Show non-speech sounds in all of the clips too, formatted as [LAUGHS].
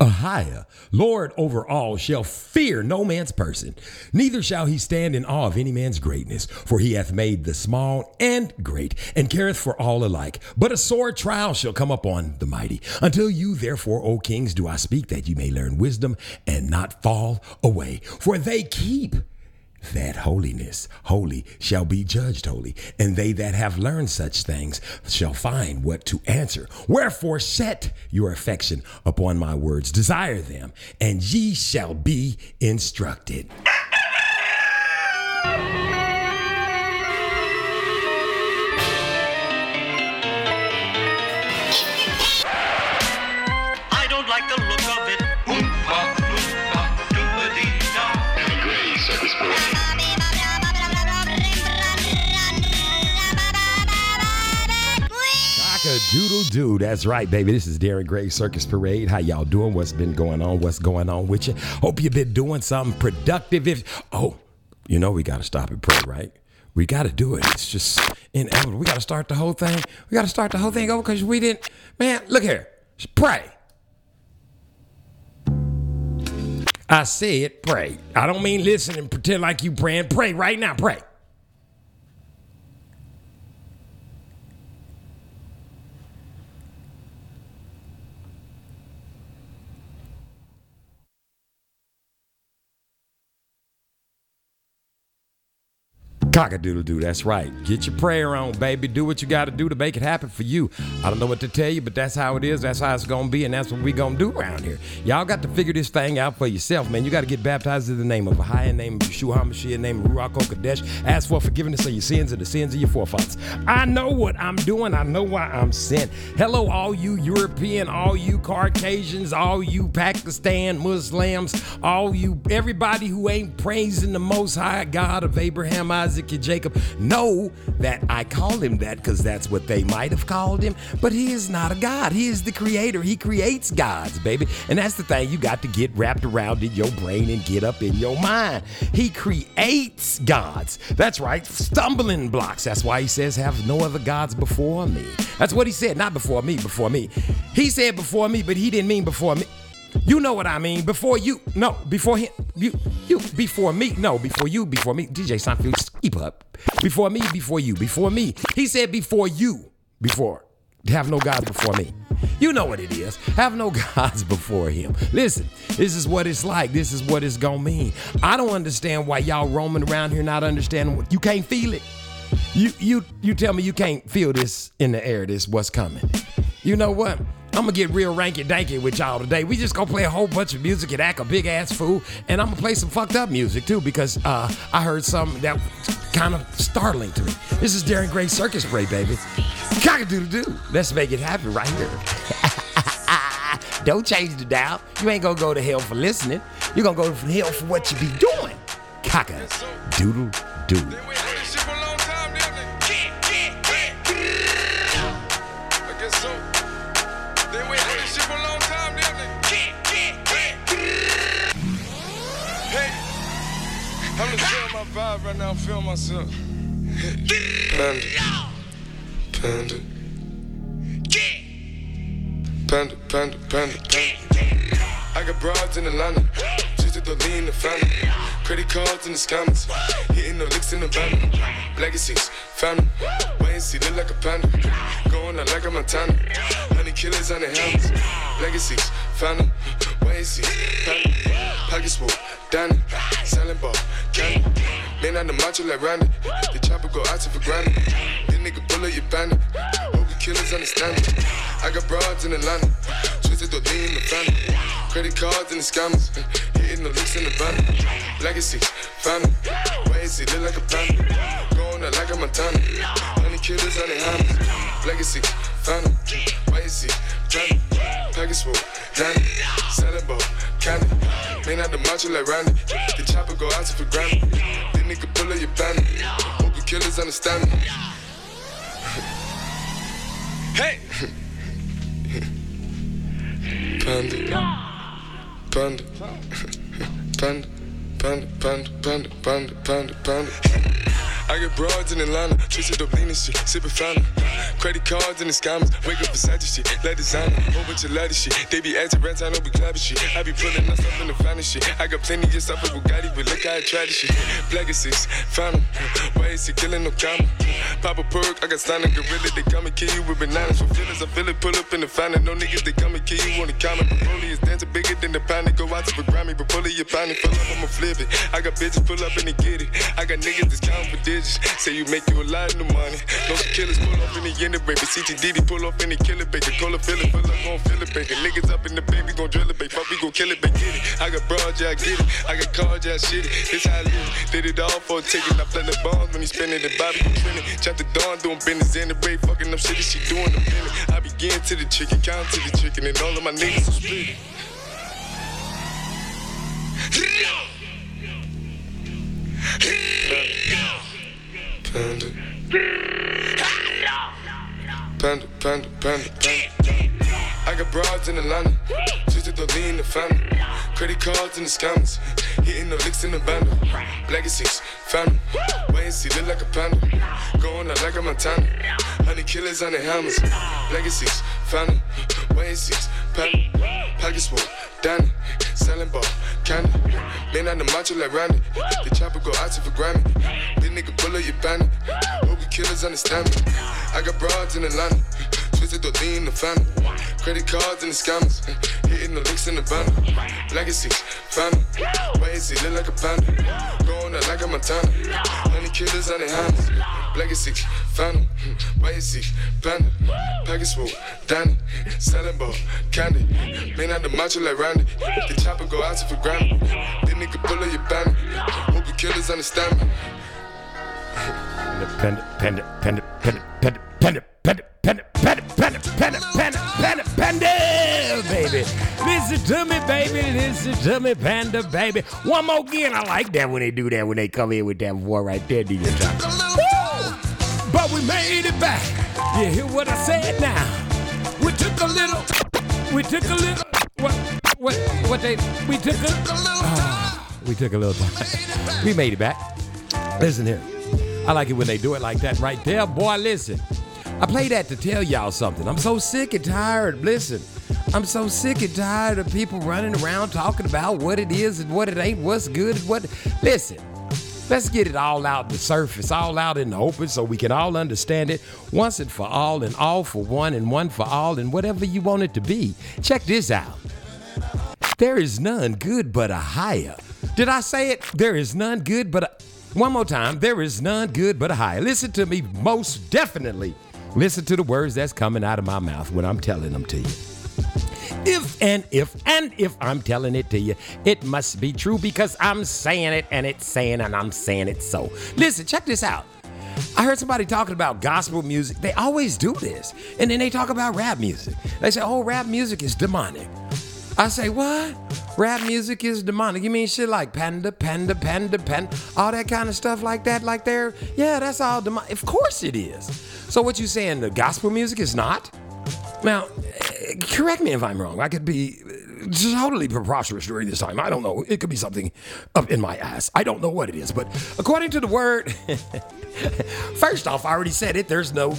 Ahiah, Lord over all, shall fear no man's person, neither shall he stand in awe of any man's greatness, for he hath made the small and great, and careth for all alike. But a sore trial shall come upon the mighty. Until you, therefore, O kings, do I speak, that you may learn wisdom and not fall away. For they keep that holiness, holy, shall be judged holy, and they that have learned such things shall find what to answer. Wherefore, set your affection upon my words, desire them, and ye shall be instructed. Doodle doo. That's right, baby. This is Darren Gray Circus Parade. How y'all doing? What's been going on? What's going on with you? Hope you've been doing something productive. If oh, you know we gotta stop and pray, right? We gotta do it. It's just inevitable. We gotta start the whole thing. We gotta start the whole thing over because we didn't. Man, look here. Just pray. I said pray. I don't mean listen and pretend like you praying. Pray right now. Pray. Cock-a-doodle doo, that's right. Get your prayer on, baby. Do what you got to do to make it happen for you. I don't know what to tell you, but that's how it is. That's how it's going to be, and that's what we going to do around here. Y'all got to figure this thing out for yourself, man. You got to get baptized in the name of a higher name of Yeshua HaMashiach, name of Ruach HaKodesh. Ask for forgiveness of your sins and the sins of your forefathers. I know what I'm doing. I know why I'm sent. Hello, all you European, all you Caucasians, all you Pakistan Muslims, all you, everybody who ain't praising the Most High God of Abraham, Isaac, and Jacob. Know that I call him that because that's what they might have called him, but he is not a God. He is the creator. He creates gods, baby. And that's the thing you got to get wrapped around in your brain and get up in your mind. He creates gods. That's right, stumbling blocks. That's why he says, Have no other gods before me. That's what he said, not before me, before me. He said before me, but he didn't mean before me. You know what I mean. Before you, no, before him, you, you, before me, no, before you, before me. DJ Seinfeld, keep up. Before me, before you, before me. He said before you, before. Have no gods before me. You know what it is. Have no [LAUGHS] gods before him. Listen, this is what it's like. This is what it's gonna mean. I don't understand why y'all roaming around here not understanding what you can't feel it. You you you tell me you can't feel this in the air, this what's coming. You know what? I'm gonna get real ranky danky with y'all today. We just gonna play a whole bunch of music and act a big ass fool, and I'm gonna play some fucked up music too because uh, I heard something that was kind of startling to me. This is Darren Gray Circus Parade, baby. Cock a doodle doo. Let's make it happen right here. [LAUGHS] Don't change the dial. You ain't gonna go to hell for listening. You're gonna go to hell for what you be doing. Cock I'm gonna feel my vibe right now. I'm feeling myself. Panda. Panda. Panda, panda, panda, panda. I got broads in Atlanta. Just to lean the family. Credit cards in the scammers. Hitting the licks in the van. Legacies, family. Wait and see, look like a panda. Going out like a Montana. Honey killers on the helmets. Legacies, family. Wait and see, family. Pockets full, Danny. Selling ball, candy. Man on the macho like Randy. The chopper go out to for granted. This nigga bullet your bandit. Hope you killers understand it. I got broads in Atlanta. Twisted the lean in the family. Credit cards and the scammers. Hitting the licks in the van. Legacy, family. Wait and see, look like a panda. Going out like a Montana. Honey killers on the hammers. Legacy, and see, family. Package full, Danny. Selling candy. Man out the macho like Randy. The chopper go out for granted. This nigga pull up your bandit. Hope killers understand me. Hey! Panda. Panda. Panda. Panda, panda, panda, panda, panda, panda. I get broads in Atlanta, twisted up lean and shit, sipping fountain. Credit cards and the scammers. Wake up beside your shit, like designer. Whole bunch of ladder shit. They be acting rats, I don't be clapping shit. I be pulling myself in the finest shit. I got plenty of stuff with Bugatti, but look how I tried this shit. Black is six. Why is he killing no comma? Pop a perk, I got a gorilla. They come and kill you with bananas for feelings. I feel it, pull up in the finest. No niggas, they come and kill you on the comment. Broly is dancing bigger than the pound. Go out to the Grammy, but pull it, your pound. Fill up, I'ma flip it. I got bitches pull up and they get it. I got niggas that's counting for Say you make you a lot of money. No killers pull up in the end baby. CTDD pull up in the killer baby. Call a feel it, pull up, gon' feel it, baby. Niggas up in the baby, gon' drill it, baby. Fuck, we gon' kill it, baby. Get it. I got broad, yeah, I get it. I got cards, yeah, I shit it. This how I live. Did it all for a ticket. I play the bombs when he spinning the Bobby, trending. Chop the dawn, doing business in the break. Fucking up shit, she doing the minute. I begin to the chicken, count to the chicken, and all of my niggas are split. Panda. Panda, panda, panda, panda. I got broads in Atlanta. Twisted the lean in the family. Credit cards and the scammers. Hitting the licks in the band. Legacies, family. Wait and see, look like a panda. Going out like a Montana. Honey killers on the hammers. Legacies, family. Wait and see, Pockets full, Danny. Selling ball, candy. Man on the macho like Randy. The chopper go out for Grammy. This nigga pull up your bandit. Hope you killers understand me. I got broads in Atlanta. Twisted the lean the family. Credit cards and the scammers. [LAUGHS] Hitting the licks in the band. Legacy, family. Wait and see, look like a panda. Going out like a Montana. Honey killers on their hands. Legacy, family. Wait and see, panda. Package full, Danny. Selling ball, candy. Man out the macho like Randy. The chopper go out to for Grammy. This nigga pull your bandit. Hope you killers understand me. Panda, panda, panda, panda, panda, panda, panda, panda, panda, panda, panda, panda, panda, panda, baby. Listen to me, baby. Listen to me, panda, baby. One more again. I like that when they do that, when they come in with that voice right there, DJ. Woo! But we made it back. You hear what I said now? We took a little, we took a little, what, what, what they, we took a, ah, we took a little time. We made it back. Listen here. I like it when they do it like that right there. Boy, listen. I play that to tell y'all something. I'm so sick and tired. Listen, I'm so sick and tired of people running around talking about what it is and what it ain't, what's good and what. Listen, let's get it all out the surface, all out in the open so we can all understand it once and for all, and all for one, and one for all, and whatever you want it to be. Check this out. There is none good but a higher. Did I say it? There is none good but a. One more time. There is none good but a higher. Listen to me most definitely. Listen to the words that's coming out of my mouth when I'm telling them to you. If and if and if I'm telling it to you, it must be true because I'm saying it and it's saying and I'm saying it so. Listen, check this out. I heard somebody talking about gospel music. They always do this. And then they talk about rap music. They say, oh, rap music is demonic. I say, what? Rap music is demonic. You mean shit like panda, panda, panda, panda, all that kind of stuff like that, like there? Yeah, that's all demonic. Of course it is. So what you saying, the gospel music is not? Now, eh, correct me if I'm wrong. I could be eh, totally preposterous during this time. I don't know. It could be something up in my ass. I don't know what it is. But according to the word, [LAUGHS] first off, I already said it. There's no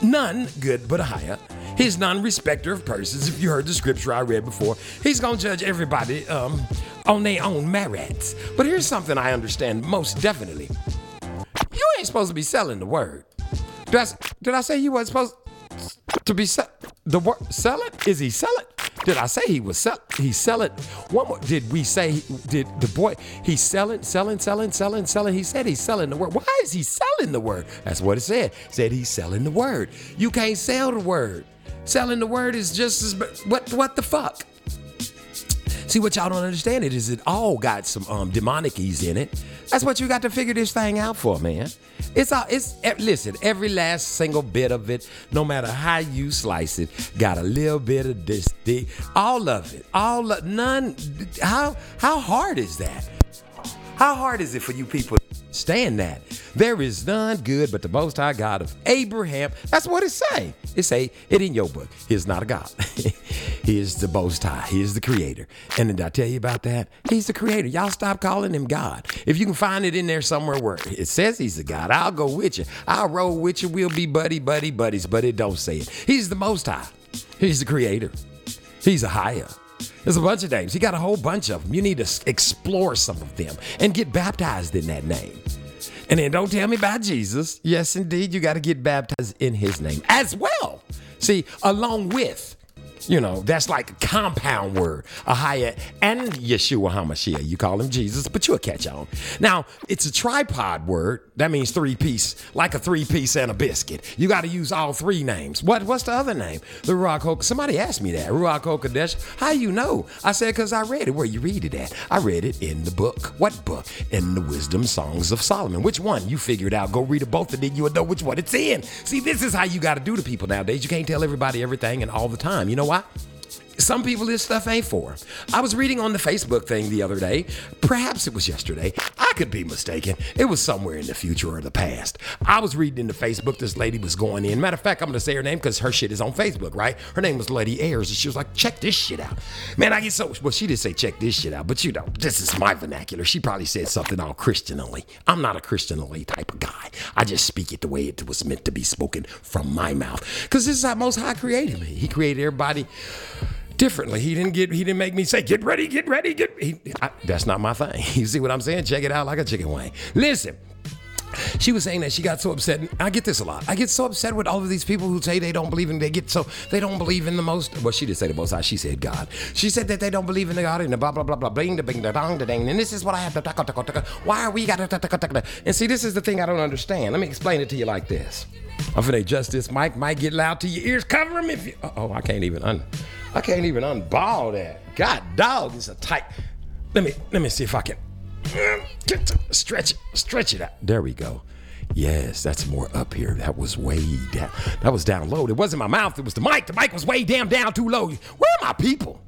none good but a higher. He's non-respecter of persons. If you heard the scripture I read before, he's gonna judge everybody um, on their own merits. But here's something I understand most definitely: you ain't supposed to be selling the word. Did I, did I say you wasn't supposed to be sell the word sell it? Is he sell it? Did I say he was sell? He sell it. One more. Did we say? Did the boy? He's selling, selling, selling, selling, selling. He said he's selling the word. Why is he selling the word? That's what it said. Said he's selling the word. You can't sell the word. Selling the word is just as what? What the fuck? See what y'all don't understand it is it all got some um demonicities in it. That's what you got to figure this thing out for, man. It's all it's listen, every last single bit of it, no matter how you slice it, got a little bit of this, this all of it. All of, none how how hard is that? How hard is it for you people to understand that? There is none good but the Most High God of Abraham. That's what it say. It say it in your book. He is not a God. [LAUGHS] he is the Most High. He is the Creator. And did I tell you about that? He's the Creator. Y'all stop calling him God. If you can find it in there somewhere where it says he's a God, I'll go with you. I'll roll with you. We'll be buddy, buddy, buddies. But it don't say it. He's the Most High. He's the Creator. He's a higher. There's a bunch of names. He got a whole bunch of them. You need to explore some of them and get baptized in that name. And then don't tell me about Jesus. Yes, indeed, you got to get baptized in his name as well. See, along with, you know, that's like a compound word, Ahaya and Yeshua HaMashiach. You call him Jesus, but you'll catch on. Now, it's a tripod word. That means three piece, like a three piece and a biscuit. You got to use all three names. What? What's the other name? The Ruach HaKodesh. Somebody asked me that. Ruach HaKodesh. How you know? I said, because I read it. Where you read it at? I read it in the book. What book? In the Wisdom Songs of Solomon. Which one? You figure it out. Go read it both and then you'll know which one it's in. See, this is how you got to do to people nowadays. You can't tell everybody everything and all the time. You know why? lá. Some people this stuff ain't for. I was reading on the Facebook thing the other day. Perhaps it was yesterday. I could be mistaken. It was somewhere in the future or the past. I was reading in the Facebook. This lady was going in. Matter of fact, I'm gonna say her name because her shit is on Facebook, right? Her name was Lady Ayers, and she was like, "Check this shit out." Man, I get so well. She didn't say check this shit out, but you know, this is my vernacular. She probably said something all Christianly. I'm not a Christianly type of guy. I just speak it the way it was meant to be spoken from my mouth. Because this is how Most High created me. He created everybody differently. He didn't get. He didn't make me say, "Get ready, get ready, get." He, I, that's not my thing. [LAUGHS] You see what I'm saying? Check it out like a chicken wing. Listen. She was saying that she got so upset. And I get this a lot. I get so upset with all of these people who say they don't believe in. They get so they don't believe in the most. Well, she didn't say the most high. She said God. She said that they don't believe in the God and the blah blah blah blah bling da bing da dong da ding. And this is what I have to taka taka. Why are we got to? And see, this is the thing I don't understand. Let me explain it to you like this. I'm finna adjust this mic. Might get loud to your ears. Cover them if you. Oh, I can't even. I can't even unball that. God, dog, it's a tight. Let me let me see if I can stretch it, stretch it out. There we go. Yes, that's more up here. That was way down. That was down low. It wasn't my mouth. It was the mic. The mic was way damn down too low. Where are my people?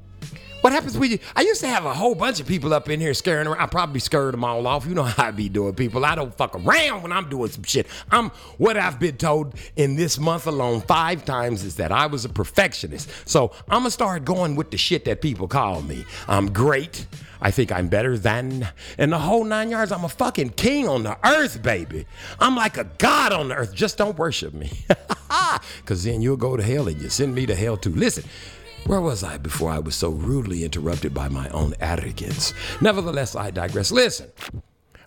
What happens when you? I used to have a whole bunch of people up in here scaring around. I probably scared them all off. You know how I be doing, people. I don't fuck around when I'm doing some shit. I'm what I've been told in this month alone five times is that I was a perfectionist. So I'm gonna start going with the shit that people call me. I'm great. I think I'm better than. And the whole nine yards, I'm a fucking king on the earth, baby. I'm like a god on the earth. Just don't worship me. [LAUGHS] Because then you'll go to hell and you send me to hell too. Listen. Where was I before I was so rudely interrupted by my own arrogance? Nevertheless, I digress. Listen,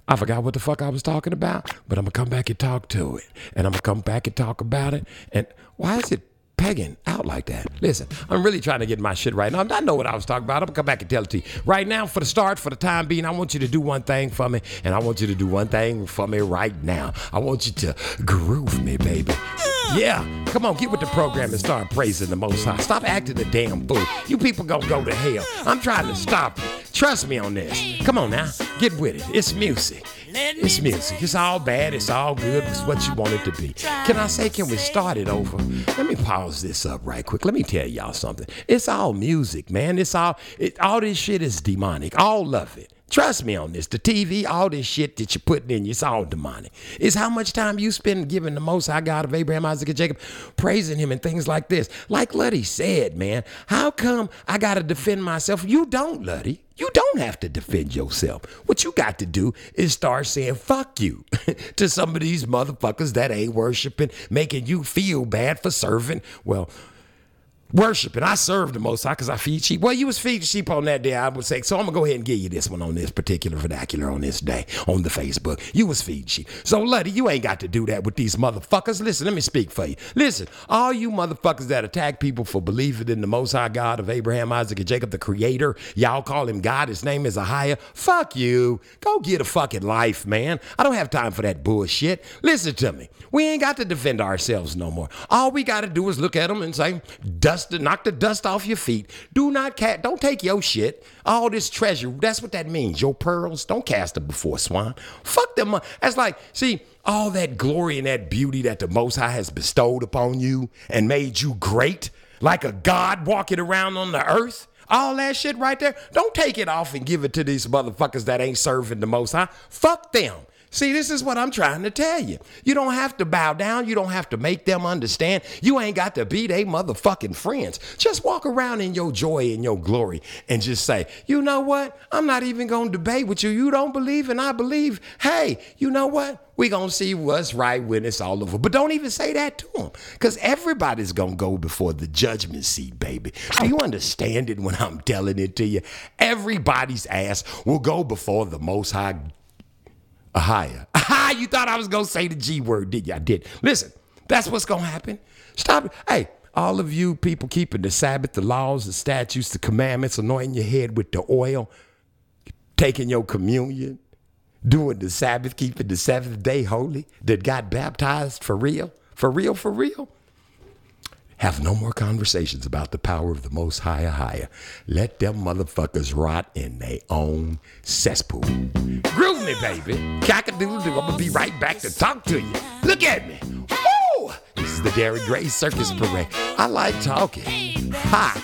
I forgot what the fuck I was talking about, but I'm gonna come back and talk to it. And I'm gonna come back and talk about it. And why is it pegging out like that? Listen, I'm really trying to get my shit right now. I know what I was talking about. I'm gonna come back and tell it to you. Right now, for the start, for the time being, I want you to do one thing for me, and I want you to do one thing for me right now. I want you to groove me, baby. Yeah, come on, get with the program and start praising the Most High. Stop acting a damn fool. You people gonna go to hell. I'm trying to stop you. Trust me on this. Come on now, get with it. It's music. It's music. It's all bad. It's all good. It's what you want it to be. Can I say, can we start it over? Let me pause this up right quick. Let me tell y'all something. It's all music, man. It's all, it, all this shit is demonic. All of it. Trust me on this. The TV, all this shit that you're putting in, it's all demonic. It's how much time you spend giving the Most High God of Abraham, Isaac, and Jacob, praising Him and things like this. Like Luddy said, man, how come I got to defend myself? You don't, Luddy. You don't have to defend yourself. What you got to do is start saying fuck you [LAUGHS] to some of these motherfuckers that ain't worshiping, making you feel bad for serving. Well, worshiping. I serve the Most High because I feed sheep. Well, you was feeding sheep on that day, I would say. So I'm gonna go ahead and give you this one on this particular vernacular on this day on the Facebook. You was feeding sheep. So Luddy, you ain't got to do that with these motherfuckers. Listen, let me speak for you. Listen, all you motherfuckers that attack people for believing in the Most High God of Abraham, Isaac, and Jacob, the Creator, y'all call him God. His name is Ahiah. Fuck you. Go get a fucking life, man. I don't have time for that bullshit. Listen to me. We ain't got to defend ourselves no more. All we got to do is look at them and say, dust, knock the dust off your feet. Do not cat, don't take your shit. All this treasure, that's what that means. Your pearls, don't cast them before swine. Fuck them. That's like, see, all that glory and that beauty that the Most High has bestowed upon you and made you great, like a God walking around on the earth. All that shit right there. Don't take it off and give it to these motherfuckers that ain't serving the most high. Fuck them. See, this is what I'm trying to tell you. You don't have to bow down. You don't have to make them understand. You ain't got to be they motherfucking friends. Just walk around in your joy and your glory and just say, you know what? I'm not even going to debate with you. You don't believe and I believe. Hey, you know what? we going to see what's right when it's all over. But don't even say that to them because everybody's going to go before the judgment seat, baby. Do you understand it when I'm telling it to you? Everybody's ass will go before the Most High higher. [LAUGHS] Ah, you thought I was gonna say the G word, did you? I did. Listen, that's what's gonna happen. Stop. Hey, all of you people keeping the Sabbath, the laws, the statutes, the commandments, anointing your head with the oil, taking your communion, doing the Sabbath, keeping the seventh day holy, that got baptized for real, for real, for real. Have no more conversations about the power of the Most Higher Higher. Let them motherfuckers rot in their own cesspool. Groove me, baby. Cock-a-doodle-doo. I'm gonna be right back to talk to you. Look at me. Woo! This is the Darren Gray Circus Parade. I like talking. Ha!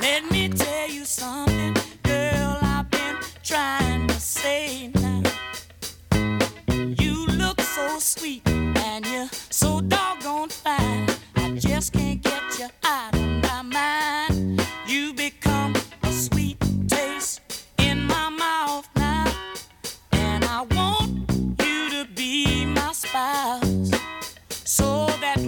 Let me tell you something, girl. I've been trying to say now. You look so sweet and you're so doggone fine. Just can't get you out of my mind. You become a sweet taste in my mouth now, and I want you to be my spouse so that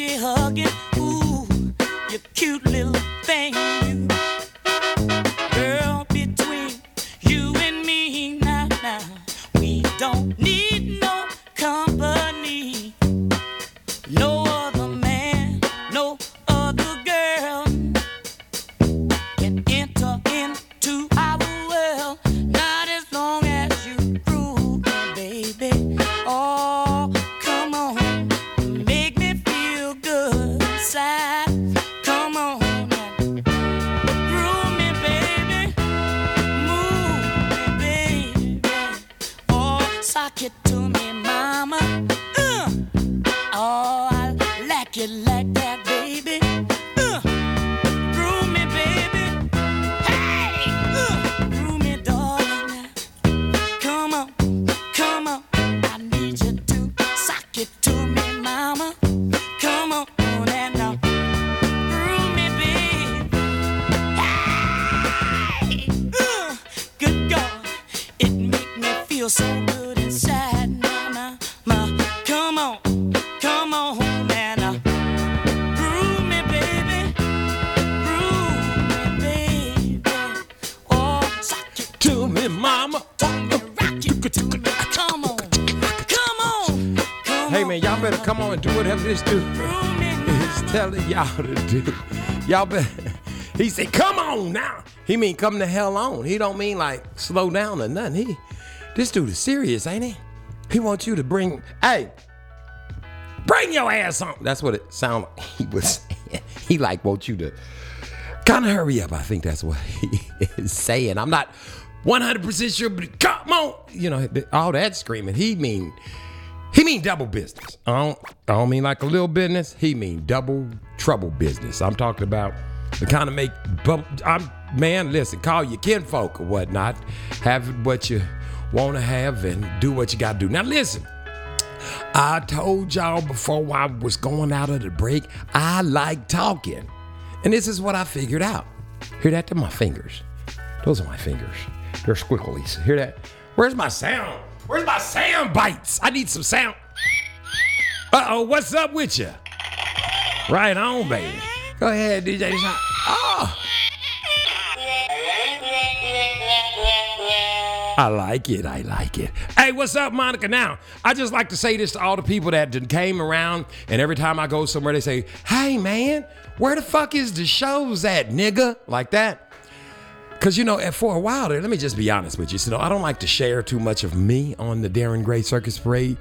plenty hugging. Ooh, you cute little thing, Y'all better. [LAUGHS] He said, "Come on now." He mean come the hell on. He don't mean like slow down or nothing. He, this dude is serious, ain't he? He wants you to bring. Hey, bring your ass on. That's what it sound like. He was. saying. [LAUGHS] He like wants you to kind of hurry up. I think that's what [LAUGHS] he is saying. I'm not 100 percent sure, but come on. You know all that screaming. He mean. He mean double business. I don't, I don't mean like a little business. He mean double trouble business. I'm talking about the kind of make. I'm man. Listen, call your kinfolk or whatnot. Have what you want to have and do what you got to do. Now listen. I told y'all before I was going out of the break, I like talking. And this is what I figured out. Hear that to my fingers. Those are my fingers. They're squiggles. Hear that? Where's my sound? Where's my sound bites? I need some sound. Uh oh, what's up with you? Right on, baby. Go ahead, DJ. Oh. I like it. I like it. Hey, what's up, Monica? Now, I just like to say this to all the people that came around, and every time I go somewhere, they say, Hey, man, where the fuck is the shows at, nigga? Like that. Cause you know, for a while there, let me just be honest with you. So, you know, I don't like to share too much of me on the Darren Gray Circus Parade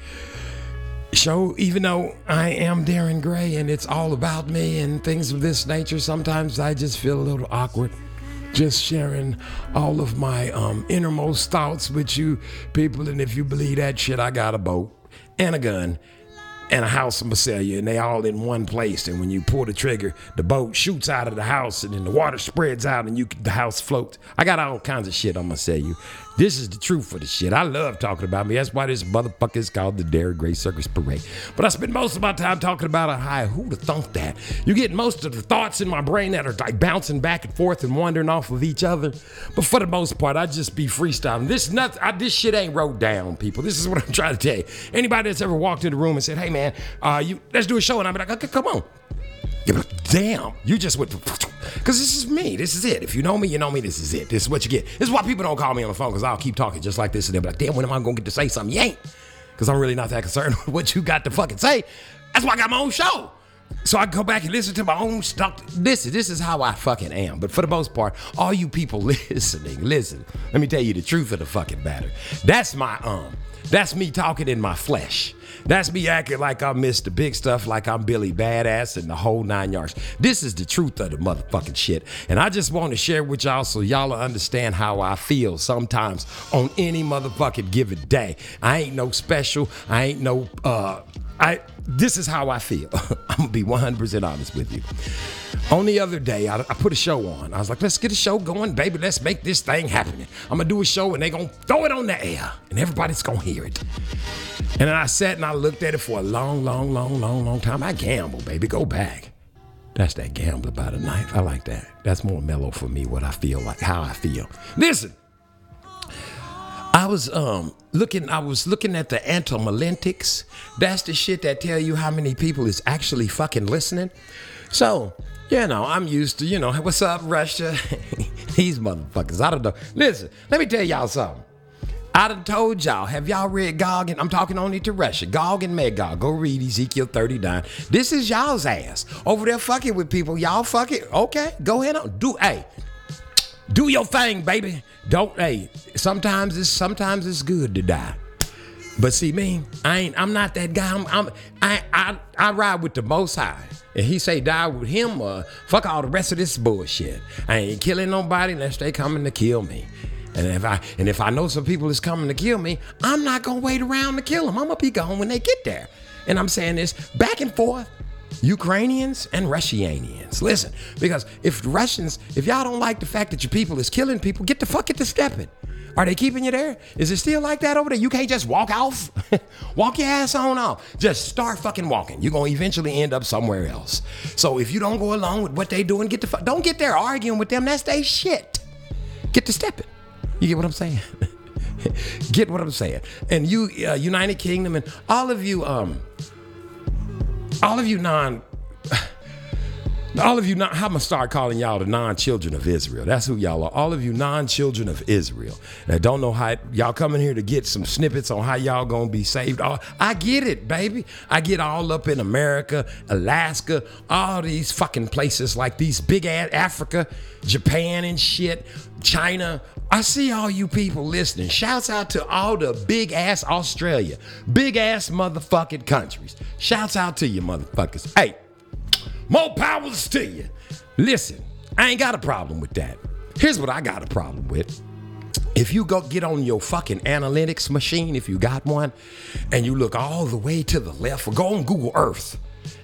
show, even though I am Darren Gray and it's all about me and things of this nature. Sometimes I just feel a little awkward just sharing all of my um, innermost thoughts with you people. And if you believe that shit, I got a boat and a gun and a house sell you, and they all in one place. And when you pull the trigger, the boat shoots out of the house, and then the water spreads out, and you the house floats. I got all kinds of shit sell you. This is the truth for the shit. I love talking about me. That's why this motherfucker is called the Darren Gray Circus Parade. But I spend most of my time talking about a high. Who'd have thunk that? You get most of the thoughts in my brain that are like bouncing back and forth and wandering off of each other. But for the most part, I just be freestyling. This. I, this shit ain't wrote down, people. This is what I'm [LAUGHS] trying to tell you. Anybody that's ever walked in the room and said, "Hey, man, uh, you let's do a show," and I'm like, "Okay, come on." Yeah, but damn, you just went because [SNIFFS] this is me. This is it. If you know me, you know me. This is it. This is what you get. This is why people don't call me on the phone because I'll keep talking just like this and they'll be like, damn, when am I gonna get to say something? You ain't. Because I'm really not that concerned [LAUGHS] with what you got to fucking say. That's why I got my own show. So I go back and listen to my own stuff. This is this is how I fucking am. But for the most part, all you people [LAUGHS] listening, listen. Let me tell you the truth of the fucking matter. That's my um. That's me talking in my flesh. That's me acting like I missed the big stuff, like I'm Billy Badass and the whole nine yards. This is the truth of the motherfucking shit. And I just want to share with y'all so y'all understand how I feel sometimes on any motherfucking given day. I ain't no special. I ain't no uh I this is how I feel. [LAUGHS] I'm gonna be 100% honest with you. On the other day, I, I put a show on. I was like, let's get a show going, baby. Let's make this thing happen. I'm gonna do a show and they gonna throw it on the air and everybody's gonna hear it. And then I sat and I looked at it for a long, long, long, long, long time. I gamble, baby. Go back. That's that gambler by the knife. I like that. That's more mellow for me, what I feel like, how I feel. Listen. I was um looking I was looking at the antomalintics. That's the shit that tell you how many people is actually fucking listening. So, you know, I'm used to, you know, what's up, Russia? [LAUGHS] These motherfuckers. I don't know. Listen, let me tell y'all something. I done told y'all, have y'all read Gog and I'm talking only to Russia. Gog and Magog. Go read Ezekiel 39. This is y'all's ass. Over there fucking with people. Y'all fuck it. Okay, go ahead on. Do hey. Do your thing, baby. Don't hey. Sometimes it's sometimes it's good to die. But see me, I ain't. I'm not that guy. I'm. I'm I, I. I ride with the Most High, and He say die with Him or fuck all the rest of this bullshit. I ain't killing nobody unless they coming to kill me. And if I and if I know some people is coming to kill me, I'm not gonna wait around to kill them. I'm gonna be gone when they get there. And I'm saying this back and forth. Ukrainians and Russianians. Listen, because if Russians, if y'all don't like the fact that your people is killing people, get the fuck into stepping. Are they keeping you there? Is it still like that over there? You can't just walk off? [LAUGHS] walk your ass on off. Just start fucking walking. You're gonna eventually end up somewhere else. So if you don't go along with what they doing, get the fuck don't get there arguing with them. That's they shit. Get to stepping. You get what I'm saying? [LAUGHS] get what I'm saying? And you, uh, United Kingdom, and all of you, um, all of you non [SIGHS] all of you non, I'm gonna start calling y'all the non-children of Israel. That's who y'all are. All of you non-children of Israel. And I don't know how y'all coming here to get some snippets on how y'all gonna be saved. All- I get it, baby. I get all up in America, Alaska, all these fucking places like these big ass Africa, Japan and shit, China. I see all you people listening. Shouts out to all the big ass Australia, big ass motherfucking countries. Shouts out to you motherfuckers. Hey, more powers to you. Listen, I ain't got a problem with that. Here's what I got a problem with. If you go get on your fucking analytics machine, if you got one, and you look all the way to the left, or go on Google Earth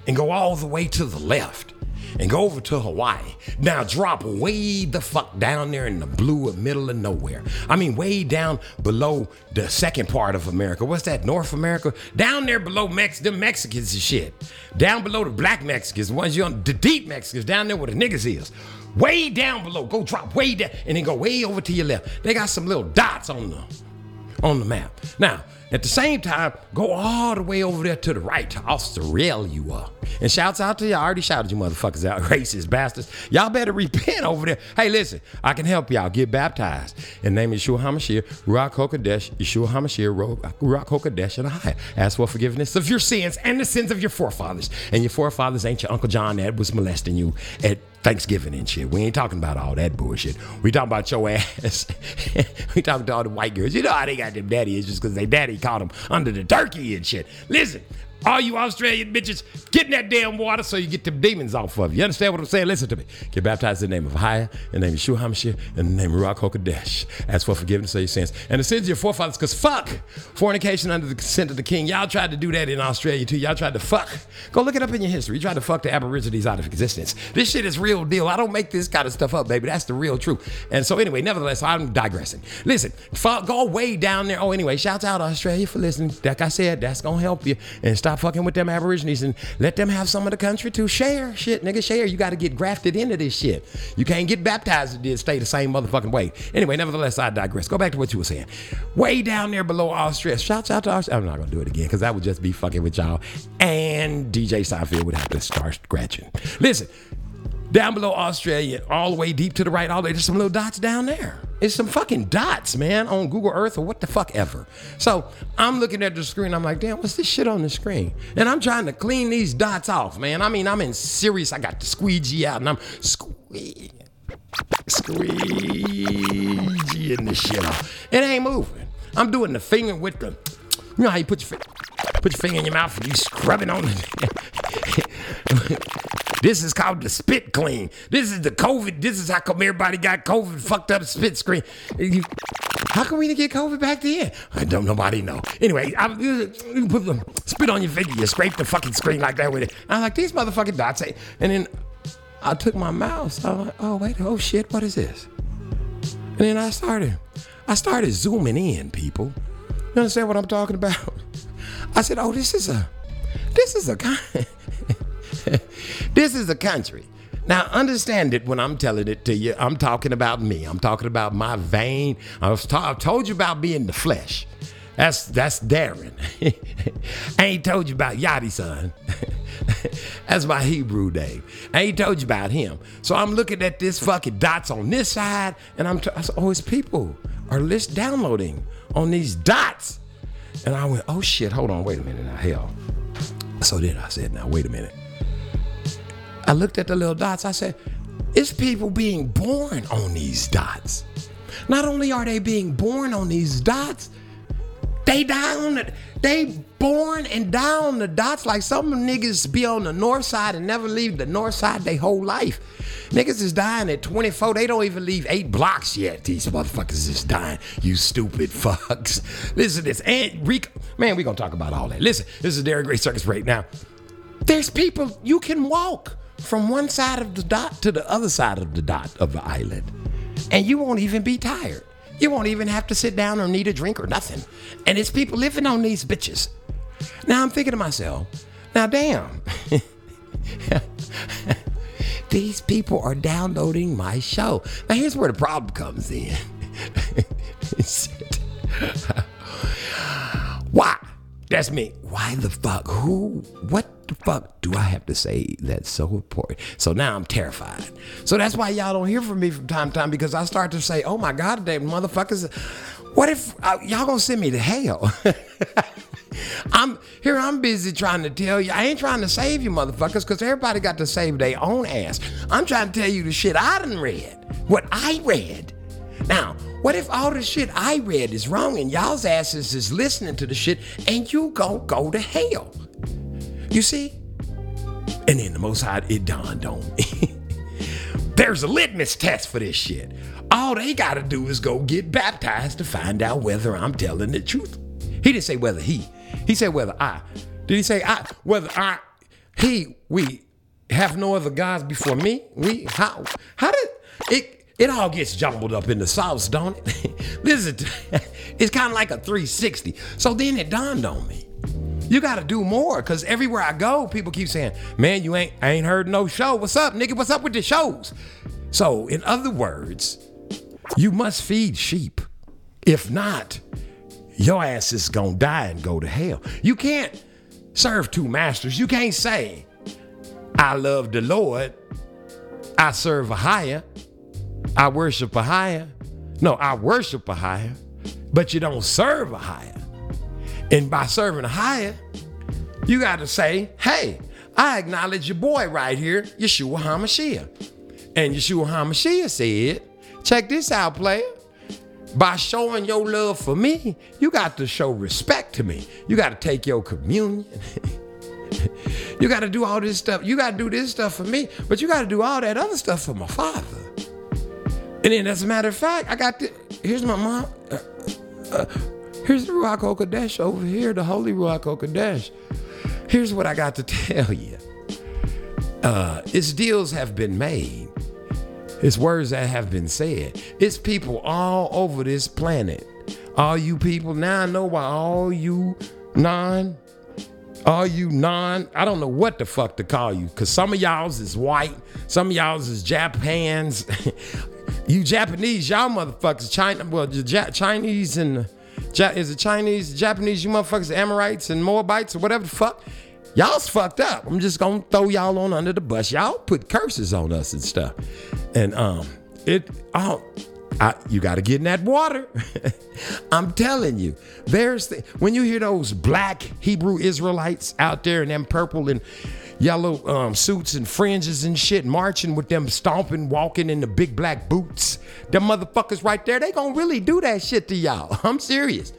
and go all the way to the left and go over to Hawaii. Now drop way the fuck down there in the blue of middle of nowhere. I mean, way down below the second part of America. What's that? North America? Down there below Mex, the Mexicans and shit. Down below the black Mexicans, the ones you on the deep Mexicans, down there where the niggas is. Way down below. Go drop way down and then go way over to your left. They got some little dots on them on the map. Now, At the same time, go all the way over there to the right to Australia. You are and shouts out to you. I already shouted you motherfuckers out, [LAUGHS] racist bastards. Y'all better repent over there. Hey, listen, I can help y'all get baptized. In the name of Yeshua HaMashiach, Ruach HaKodesh, Yeshua HaMashiach, Ruach HaKodesh, and Ahai. Ask for forgiveness of your sins and the sins of your forefathers. And your forefathers ain't your Uncle John that was molesting you at Thanksgiving and shit. We ain't talking about all that bullshit. We talking about your ass. [LAUGHS] we talking to all the white girls. You know how they got them daddy issues because they daddy caught them under the turkey and shit. Listen, all you Australian bitches, get in that damn water so you get them demons off of you. You understand what I'm saying? Listen to me. Get baptized in the name of Haya, in the name of Yeshua HaMashiach, in the name of Ruach HaKodesh. Ask for forgiveness of your sins. And the sins of your forefathers, because fuck fornication under the consent of the king. Y'all tried to do that in Australia too. Y'all tried to fuck. Go look it up in your history. You tried to fuck the Aborigines out of existence. This shit is real deal. I don't make this kind of stuff up, baby. That's the real truth. And so anyway, nevertheless, I'm digressing. Listen, fu- go way down there. Oh, anyway, shouts out Australia for listening. Like I said, that's gonna help you. And stop fucking with them Aborigines and let them have some of the country too. Share shit, nigga. Share. You got to get grafted into this shit. You can't get baptized and stay the same motherfucking way. Anyway, nevertheless, I digress. Go back to what you were saying. Way down there below Australia. Shouts out to Australia. I'm not gonna do it again because that would just be fucking with y'all. And DJ Seinfeld would have to start scratching. Listen, down below Australia, all the way deep to the right, all the way, there's some little dots down there. It's some fucking dots, man, on Google Earth or what the fuck ever. So I'm looking at the screen, I'm like, damn, what's this shit on the screen? And I'm trying to clean these dots off, man. I mean, I'm in serious, I got the squeegee out and I'm squeeze, squeegeeing this shit off. It ain't moving. I'm doing the finger with the, you know how you put your, put your finger in your mouth and you scrubbing on it. [LAUGHS] This is called the spit clean. This is the COVID. This is how come everybody got COVID fucked up spit screen. You- How come we get COVID back then? I don't nobody know. Anyway, I, you put the spit on your finger. You scrape the fucking screen like that with it. I'm like these motherfucking dots. And then I took my mouse. I'm like, oh wait, oh shit, what is this? And then I started, I started zooming in, people. You understand what I'm talking about? I said, oh, this is a, this is a kind. [LAUGHS] this is a country. Now, understand it when I'm telling it to you. I'm talking about me. I'm talking about my vein. I've told you about being the flesh. That's that's Darren. I [LAUGHS] ain't told you about Yachty son. [LAUGHS] that's my Hebrew name. I ain't told you about him. So I'm looking at this fucking dots on this side, and I'm t- I said, oh, his people are list downloading on these dots. And I went, oh shit, hold on, wait a minute now, hell. So then I said, now wait a minute. I looked at the little dots. I said, it's people being born on these dots. Not only are they being born on these dots, they die on the, they born and die on the dots like some niggas be on the north side and never leave the north side their whole life. Niggas is dying at 24. They don't even leave eight blocks yet. These motherfuckers is dying. You stupid [LAUGHS] fucks. Listen to this. And Rico, man, we gonna talk about all that. Listen, this is Darren Gray Circus right Now, there's people you can walk from one side of the dot to the other side of the dot of the island, and you won't even be tired. You won't even have to sit down or need a drink or nothing. And it's people living on these bitches. Now I'm thinking to myself, now damn. [LAUGHS] These people are downloading my show. Now here's where the problem comes in. [LAUGHS] [LAUGHS] Why? That's me. Why the fuck? Who? What the fuck do I have to say that's so important? So now I'm terrified. So that's why y'all don't hear from me from time to time because I start to say, oh my God, damn motherfuckers. What if uh, y'all gonna send me to hell? [LAUGHS] I'm here. I'm busy trying to tell you. I ain't trying to save you, motherfuckers, because everybody got to save their own ass. I'm trying to tell you the shit I done read, what I read. Now, what if all the shit I read is wrong and y'all's asses is listening to the shit and you gon' go to hell? You see? And then the most high, it dawned on me. [LAUGHS] There's a litmus test for this shit. All they gotta do is go get baptized to find out whether I'm telling the truth. He didn't say whether he. He said whether I. Did he say I? Whether I, he, we have no other gods before me? We how how did it? It all gets jumbled up in the sauce, don't it? [LAUGHS] is [LAUGHS] it's kind of like a 360. So then it dawned on me. You got to do more because everywhere I go, people keep saying, "Man, you ain't I ain't heard no show. What's up, nigga? What's up with the shows?" So, in other words, you must feed sheep. If not, your ass is gonna die and go to hell. You can't serve two masters. You can't say, I love the Lord, I serve a higher, I worship a higher. No, I worship a higher, but you don't serve a higher. And by serving a higher, you got to say, hey, I acknowledge your boy right here, Yeshua HaMashiach. And Yeshua HaMashiach said, check this out, player. By showing your love for me, you got to show respect to me. You got to take your communion. [LAUGHS] you got to do all this stuff. You got to do this stuff for me, but you got to do all that other stuff for my father. And then, as a matter of fact, I got the. Here's my mom. Uh, uh, here's the Ruach HaKodesh over here, the Holy Ruach HaKodesh. Here's what I got to [LAUGHS] tell you. Uh, its deals have been made. It's words that have been said. It's people all over this planet. All you people, now I know why all you non, all you non, I don't know what the fuck to call you, because some of y'all's is white, some of y'all's is Japans. [LAUGHS] you Japanese, y'all motherfuckers, China, well, ja- Chinese and, ja- is it Chinese, Japanese, you motherfuckers, Amorites and Moabites or whatever the fuck. Y'all's fucked up. I'm just gonna throw y'all on under the bus. Y'all put curses on us and stuff. And um, it oh, I, you got to get in that water. [LAUGHS] I'm telling you, there's the, when you hear those black Hebrew Israelites out there in them purple and yellow um, suits and fringes and shit, marching with them stomping, walking in the big black boots. Them motherfuckers right there, they gonna really do that shit to y'all. [LAUGHS] I'm serious,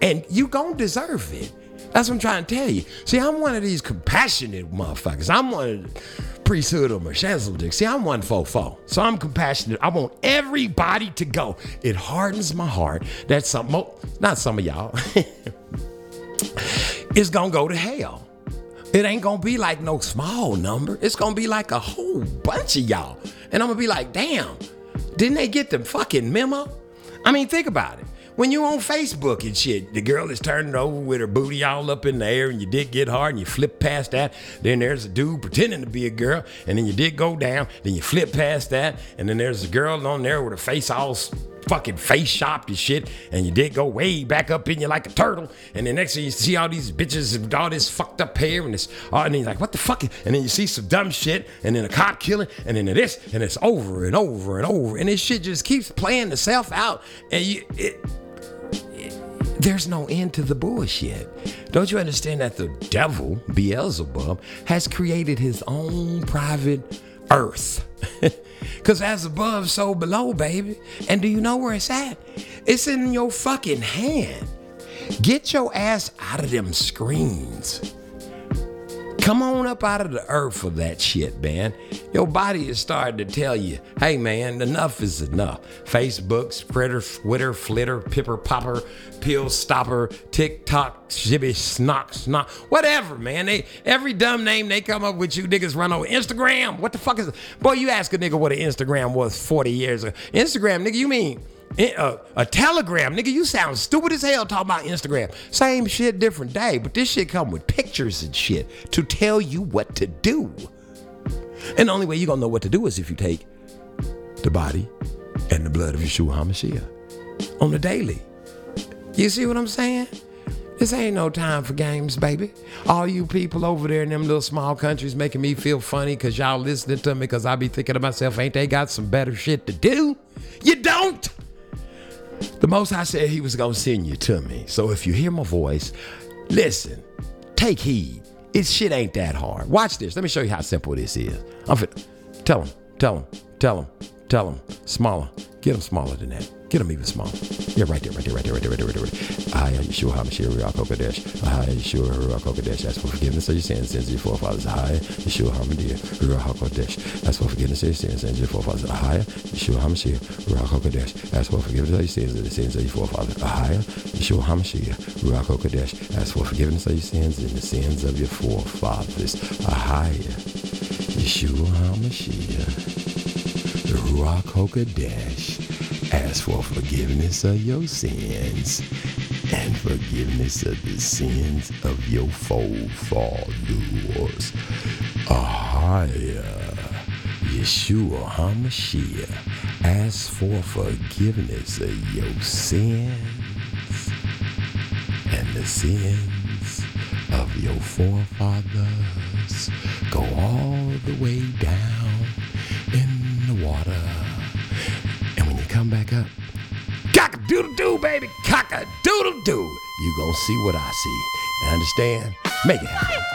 and you gonna deserve it. That's what I'm trying to tell you. See, I'm one of these compassionate motherfuckers. I'm one of the priesthood of Melchizedek. See, I'm one four four. So I'm compassionate. I want everybody to go. It hardens my heart that some, not some of y'all, [LAUGHS] is gonna go to hell. It ain't gonna be like no small number. It's gonna be like a whole bunch of y'all. And I'm gonna be like, damn, didn't they get the fucking memo? I mean, think about it. When you on Facebook and shit, the girl is turning over with her booty all up in the air and your dick get hard and you flip past that. Then there's a dude pretending to be a girl and then your dick go down. Then you flip past that and then there's a girl on there with her face all fucking face shopped and shit and your dick go way back up in you like a turtle. And then next thing you see all these bitches with all this fucked up hair and this, oh, and you're like, what the fuck? And then you see some dumb shit and then a cop killing and then this and it's over and over and over. And this shit just keeps playing itself out. And you, it, there's no end to the bullshit. Don't you understand that the devil, Beelzebub, has created his own private earth? [LAUGHS] Because as above, so below, baby. And do you know where it's at? It's in your fucking hand. Get your ass out of them screens. Come on up out of the earth for that shit, man. Your body is starting to tell you, hey, man, enough is enough. Facebook, Spreader, Twitter, Flitter, Pipper, Popper, Pill Stopper, TikTok, Shibby, Snock, Snock, whatever, man. They Every dumb name they come up with, you niggas run over. Instagram, what the fuck is it? Boy, you ask a nigga what an Instagram was 40 years ago. Instagram, nigga, you mean in- uh, a telegram, nigga, you sound stupid as hell talking about Instagram. Same shit, different day, but this shit come with pictures and shit to tell you what to do. And the only way you're gonna know what to do is if you take the body and the blood of Yeshua HaMashiach on the daily. You see what I'm saying? This ain't no time for games, baby. All you people over there in them little small countries making me feel funny because y'all listening to me because I be thinking to myself, ain't they got some better shit to do? You don't! The Most High said He was gonna send you to me. So if you hear my voice, listen, take heed. It shit ain't that hard. Watch this. Let me show you how simple this is. I'm fit. Tell him, tell him, tell him, tell him. Smaller. Get him smaller than that. Get him even smaller. Yeah, right there, right there, right there, right there, right there, right there. Am Yeshua HaMashiach Ruach HaKodesh. Am Yeshua Ruach HaKodesh. Ask for forgiveness of your sins, sins of your forefathers. Am Yeshua HaMashiach Ruach HaKodesh. Ask for forgiveness of your sins, sins of your forefathers. Am Yeshua HaMashiach Ruach HaKodesh. Ask for forgiveness of your sins the sins of your forefathers. Am Yeshua HaMashiach Ruach HaKodesh. Ask for forgiveness of your sins and the sins of your forefathers. Am Yeshua HaMashiach. Ruach HaKodesh. Ask for forgiveness of your sins and forgiveness of the sins of your forefathers. Ahia, Yeshua HaMashiach, ask for forgiveness of your sins and the sins of your forefathers. Go all the way down in the water come back up. Cock a doodle doo, baby. Cock a doodle doo. You gonna see what I see. Understand? Make it happen.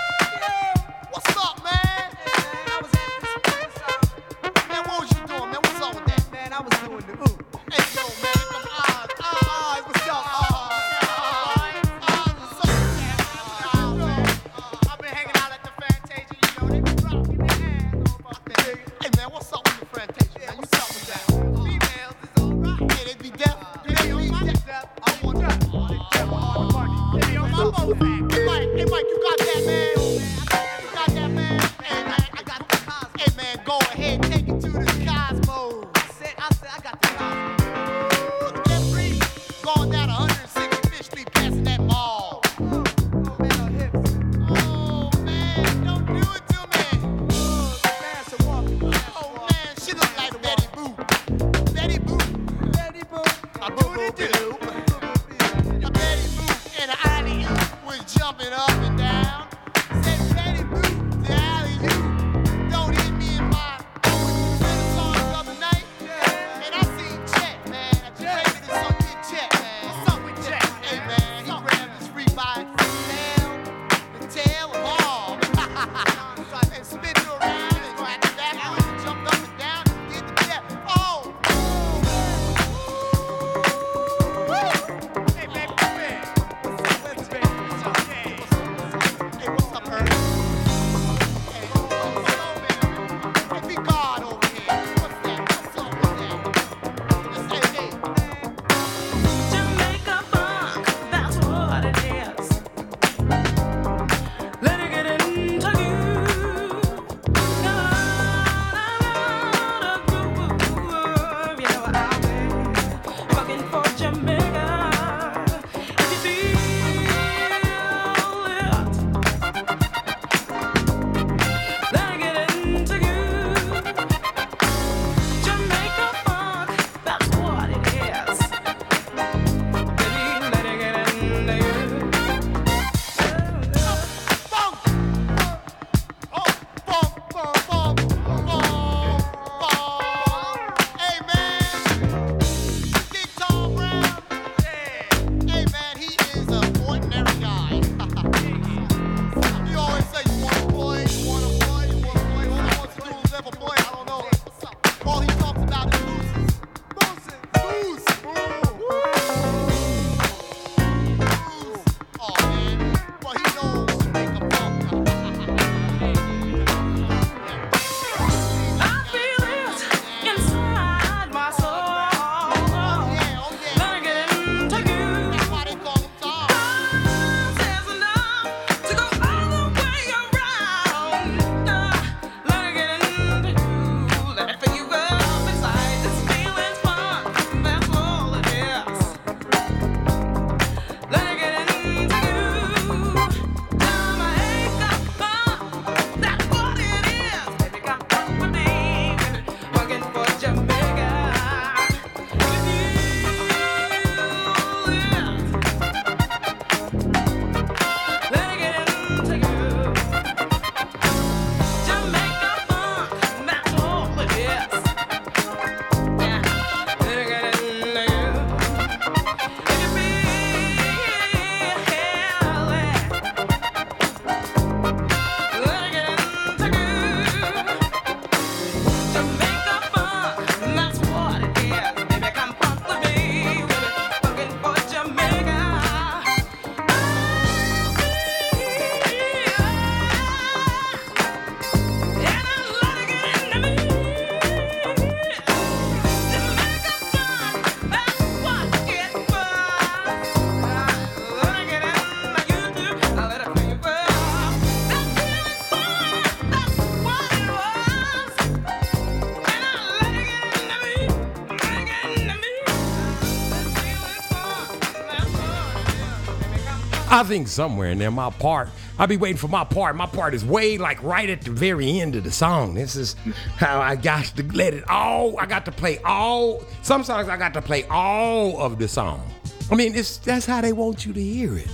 I think somewhere in there, my part, I'll be waiting for my part. My part is way like right at the very end of the song. This is how I got to let it all, I got to play all, some songs I got to play all of the song. I mean, it's, that's how they want you to hear it.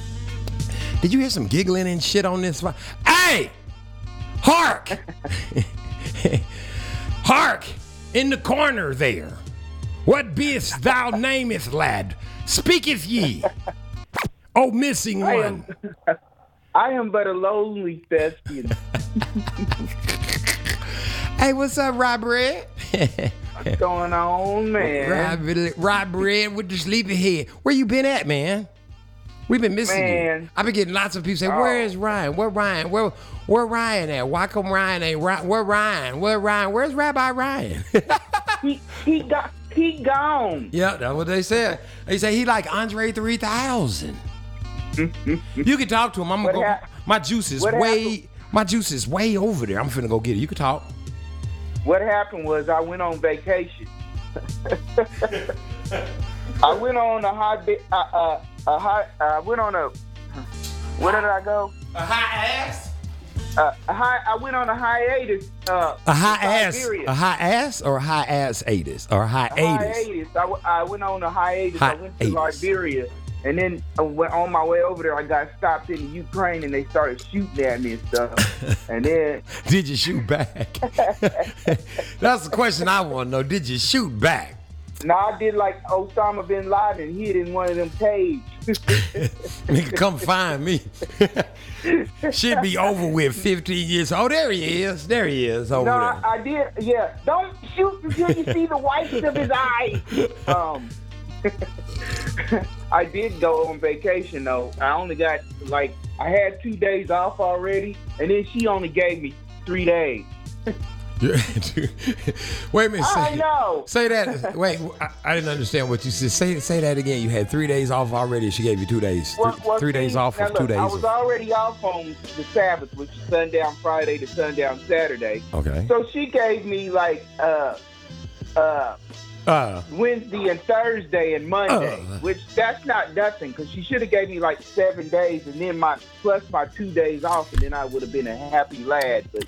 Did you hear some giggling and shit on this? Hey, hark! [LAUGHS] hark! In the corner there. What beest thou namest, lad? Speaketh ye. Missing I one. am, [LAUGHS] I am but a lonely thespian. Hey, what's up, Rob Red? What's going on, man? Rob, Rob Red with the sleepy head. Where you been at, man? We've been missing you. I've been getting lots of people say, oh. "Where Oh. is Ryan? Where Ryan? Where where Ryan at? Why come Ryan ain't Ryan? Where Ryan? Where Ryan? Where's Rabbi Ryan?" [LAUGHS] He he got he gone. yeah, that's what they said. They say he like Andre three thousand. You can talk to him. I'm gonna What go. hap- my juice is way. happened? My juice is way over there. I'm finna go get it. You can talk. What happened was I went on vacation. [LAUGHS] I went on a high bi- uh, uh, a high. I went on a. Where did I go? A high ass. Uh, a high. I went on a hiatus. Uh, A high ass. A high ass or a high ass atus or a high atus. hiatus. I, w- I went on a hiatus. I went to Hiatus. Liberia, and then uh, on my way over there, I got stopped in Ukraine, and they started shooting at me and stuff. [LAUGHS] and then Did you shoot back? [LAUGHS] That's the question I want to know. Did you shoot back? No, I did like Osama bin Laden, hid in one of them caves. [LAUGHS] Nigga, come find me. Should be over with 15 years. Oh, there he is. There he is over No, there. I, I did. Yeah, don't shoot until you see the whites of his eyes. Um, [LAUGHS] I did go on vacation though. I only got like I had two days off already, and then she only gave me three days. [LAUGHS] Wait a minute. I know. say that. Wait, I, I didn't understand what you said. Say say that again. You had three days off already. She gave you two days. Well, Three- well, three days see, off now of two days. I was already off on the Sabbath, which is sundown Friday to sundown Saturday. okay. So she gave me like uh uh Uh, Wednesday and Thursday and Monday, Uh. which that's not nothing because she should have gave me like seven days and then my plus my two days off and then I would have been a happy lad. But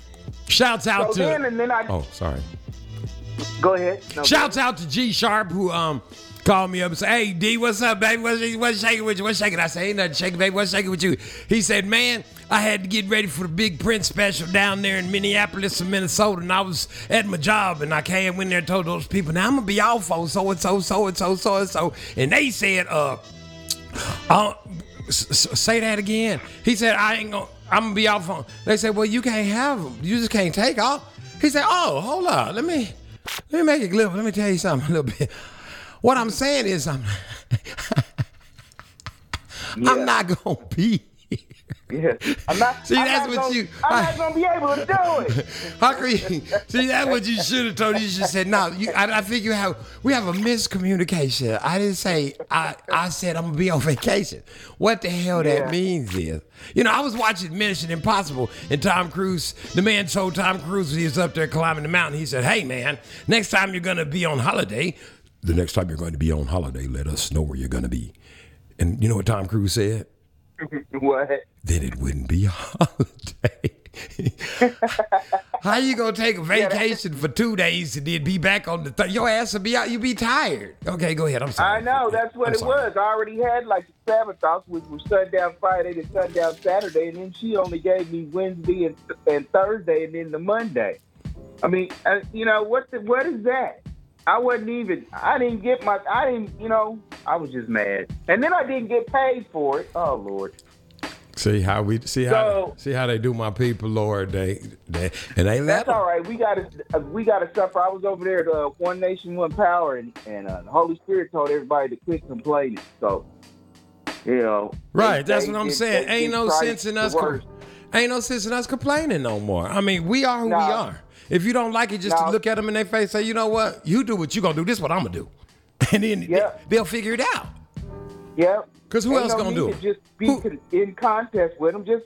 shouts out so then to. and then I Oh, sorry. go ahead. No, Shouts out to G Sharp who um called me up and said, "Hey D, what's up, baby? What's, what's shaking with you? What's shaking?" I said, "Ain't nothing shaking, baby. What's shaking with you?" He said, "Man, I had to get ready for the big Prince special down there in Minneapolis, and Minnesota, and I was at my job, and I came in there and told those people, now I'm gonna be off on so and so, so and so, so and so, and they said, uh." Uh, s- s- say that again. He said, I ain't gonna, I'm gonna be off on. They said, well, you can't have them. You just can't take off. He said, oh, hold up. Let me, let me make it clear. Let me tell you something a little bit. What I'm saying is, I'm, [LAUGHS] Yeah. I'm not gonna be. here. Yeah. I'm not. See, I'm that's not what gonna, you- I'm I- not gonna be able to do it. [LAUGHS] How can you, see, that's what you should have told. You should have said, no, you, I, I think you have, we have a miscommunication. I didn't say, I, I said I'm to be on vacation. What the hell that means is, you know, I was watching Mission Impossible and Tom Cruise, the man told Tom Cruise he was up there climbing the mountain, he said, hey, man, next time you're to be on holiday, the next time you're going to be on holiday, let us know where you're going to be. And you know what Tom Cruise said? [LAUGHS] what? then it wouldn't be a [LAUGHS] holiday. [LAUGHS] How you gonna take a vacation for two days and then be back on the third? Your ass will be out. You be tired. Okay, go ahead. I'm sorry. I know that's what I'm it sorry. was. I already had like the Sabbath off, which was sundown Friday to sundown Saturday, and then she only gave me Wednesday and, and Thursday, and then the Monday. I mean, uh, you know what? The, what is that? I wasn't even. I didn't get my. I didn't. You know, I was just mad, and then I didn't get paid for it. Oh Lord. See how we see how So- see how they do my people, Lord. They they and they let That's them. all right. We got to. Uh, we got to suffer. I was over there at uh, One Nation, One Power, and and uh, the Holy Spirit told everybody to quit complaining. So, you know. Right, they- that's they what I'm saying. Ain't no sense in us. Com- ain't no sense in us complaining no more. I mean, we are who we are. If you don't like it, just to look at them in their face, say, you know what, you do what you gonna do. This is what I'm gonna do, [LAUGHS] and then Yeah. they, will figure it out. Yep. 'Cause who Ain't else no gonna do it? Just be Who- in contest with them. Just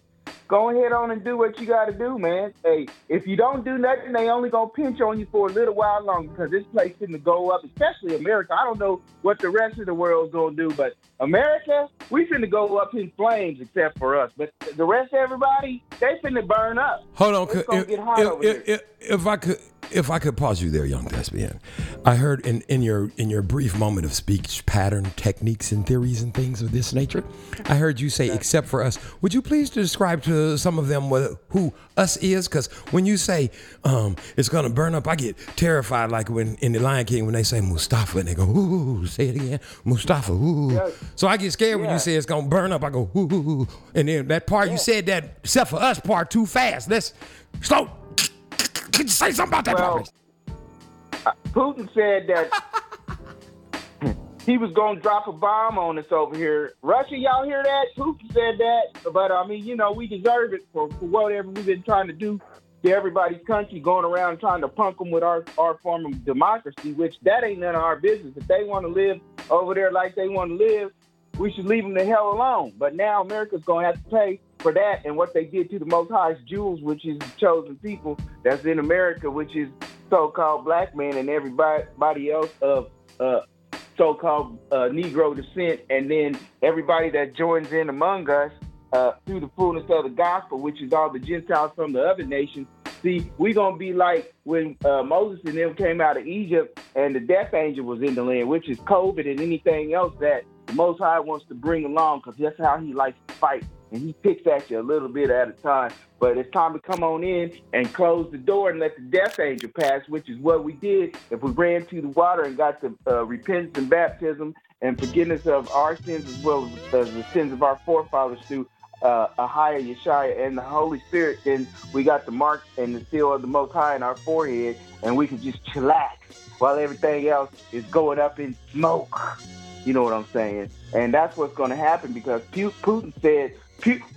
go ahead on and do what you got to do, man. Hey, if you don't do nothing, they only gonna pinch on you for a little while longer because this place finna go up. Especially America. I don't know what the rest of the world's gonna do, but America, we finna go up in flames except for us. But the rest of everybody, they finna burn up. Hold on, It's gonna if, get hot if, over if, if, if I could, if I could pause you there, young thespian, I heard in, in your in your brief moment of speech pattern techniques and theories and things of this nature, I heard you say, "Except for us." Would you please describe to some of them what, who us is? Because when you say um, it's gonna burn up, I get terrified. Like when in the Lion King when they say Mustafa and they go, "Ooh," say it again, Mustafa. Ooh. Yeah. So I get scared when you say it's gonna burn up. I go, "Ooh," ooh, ooh." and then that part you said that except for us part too fast. Let's slow. Could you say something about that Well, part? Putin said that [LAUGHS] he was going to drop a bomb on us over here. Russia, y'all hear that? Putin said that. But I mean, you know, we deserve it for, for whatever we've been trying to do to everybody's country, going around trying to punk them with our, our form of democracy, which that ain't none of our business. If they want to live over there like they want to live, we should leave them the hell alone. But now America's going to have to pay for that and what they did to the Most High's jewels, which is chosen people that's in America, which is so-called black men and everybody else of uh, so-called uh, Negro descent, and then everybody that joins in among us uh, through the fullness of the gospel, which is all the Gentiles from the other nations. See, we're gonna be like when uh, Moses and them came out of Egypt, and the death angel was in the land, which is COVID and anything else that the Most High wants to bring along, because that's how He likes to fight, and He picks at you a little bit at a time. But it's time to come on in and close the door and let the death angel pass, which is what we did if we ran to the water and got the uh, repentance and baptism and forgiveness of our sins as well as, as the sins of our forefathers through uh, Ahia, Yeshaya, and the Holy Spirit, then we got the mark and the seal of the Most High in our forehead, and we can just chillax while everything else is going up in smoke. You know what I'm saying? And that's what's going to happen because Putin said,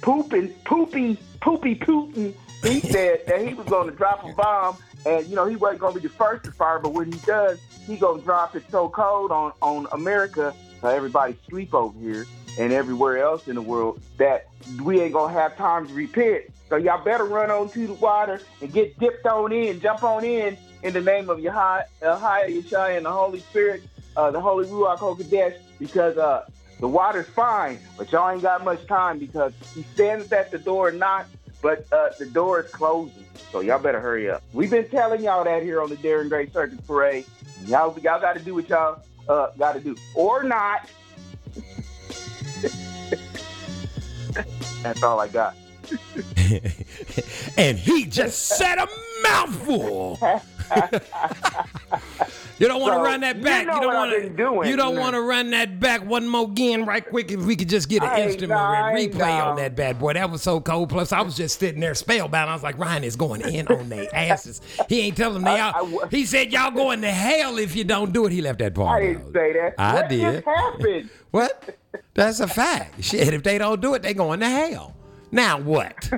Pooping, poopy, poopy Putin, he said that he was going to drop a bomb, and you know he wasn't going to be the first to fire, but when he does, he going to drop it so cold on on America, so everybody sleep over here and everywhere else in the world that we ain't gonna have time to repent. So y'all better run on to the water and get dipped on in, jump on in in the name of Yahweh, Yeshua, and the Holy Spirit, uh, the Holy Ruach HaKodesh, because uh, the water's fine, but y'all ain't got much time because he stands at the door and knocks, but uh, the door is closing. So y'all better hurry up. We've been telling y'all that here on the Darren Gray Circus Parade. Y'all, y'all got to do what y'all uh, got to do, or not. [LAUGHS] That's all I got. [LAUGHS] and he just said a mouthful. [LAUGHS] you don't want to So, run that you back. you don't what I've want doing. You don't want to run that back one more again, right quick. If we could just get an I instrument replay on that bad boy, that was so cold. Plus, I was just sitting there spellbound. I was like, Ryan is going in on their [LAUGHS] asses. He ain't telling them they out. He said y'all going to hell if you don't do it. He left that part. I didn't out. say that. I what did. just happened? [LAUGHS] What? That's a fact. Shit, if they don't do it, they going to hell. Now what?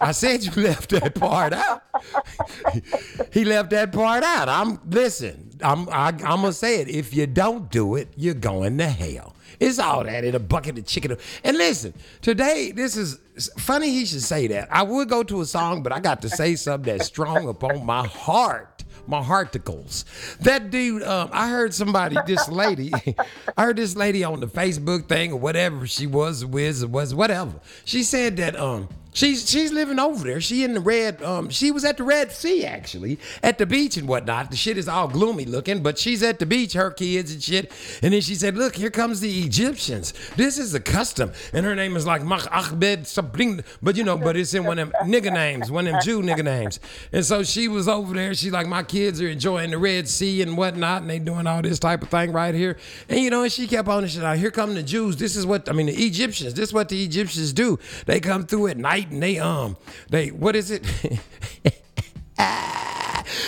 I said you left that part out. he left that part out. I'm listen. I'm I, I'm gonna say it. If you don't do it, you're going to hell. It's all that in a bucket of chicken. And listen, today this is funny. He should say that. I would go to a song, but I got to say something that's strong upon my heart my hearticles. That dude, um, I heard somebody, this lady, [LAUGHS] I heard this lady on the Facebook thing or whatever she was, Wiz or was whatever. She said that um she's she's living over there. She in the red, um, she was at the Red Sea actually, at the beach and whatnot. The shit is all gloomy looking, but she's at the beach, her kids and shit. And then she said, Look, here comes the Egyptians. This is a custom. And her name is like Mach Ahmed Sabrin, but you know, but it's in one of them nigga names, one of them Jew nigga names. And so she was over there. She's like, my kids are enjoying the Red Sea and whatnot, and they doing all this type of thing right here. And you know, and she kept on and shit. Like, here come the Jews. This is what I mean. The Egyptians. This is what the Egyptians do. They come through at night and they um they what is it? [LAUGHS]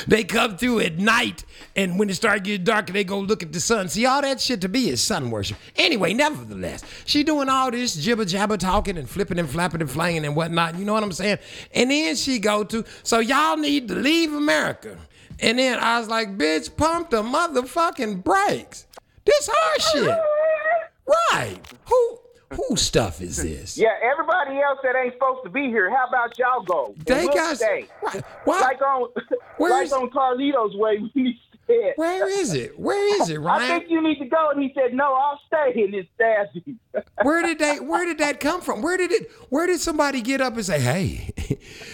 They come through at night, and when it starts getting darker, they go look at the sun. See, all that shit to be is sun worship. Anyway, nevertheless, she doing all this jibber jabber talking and flipping and flapping and flanging and whatnot. You know what I'm saying? And then she go to, so y'all need to leave America. And then I was like, bitch, pump the motherfucking brakes. This our shit. Who stuff is [LAUGHS] this? Yeah, everybody else that ain't supposed to be here, how about y'all go? They got stay. what? Like on, [LAUGHS] Where's- like on Carlito's way, [LAUGHS] said, Where is it? Where is it, I think you need to go. And he said, no, I'll stay. And it stabbed. Where did they? Where did that come from? Where did it? Where did somebody get up and say, "Hey,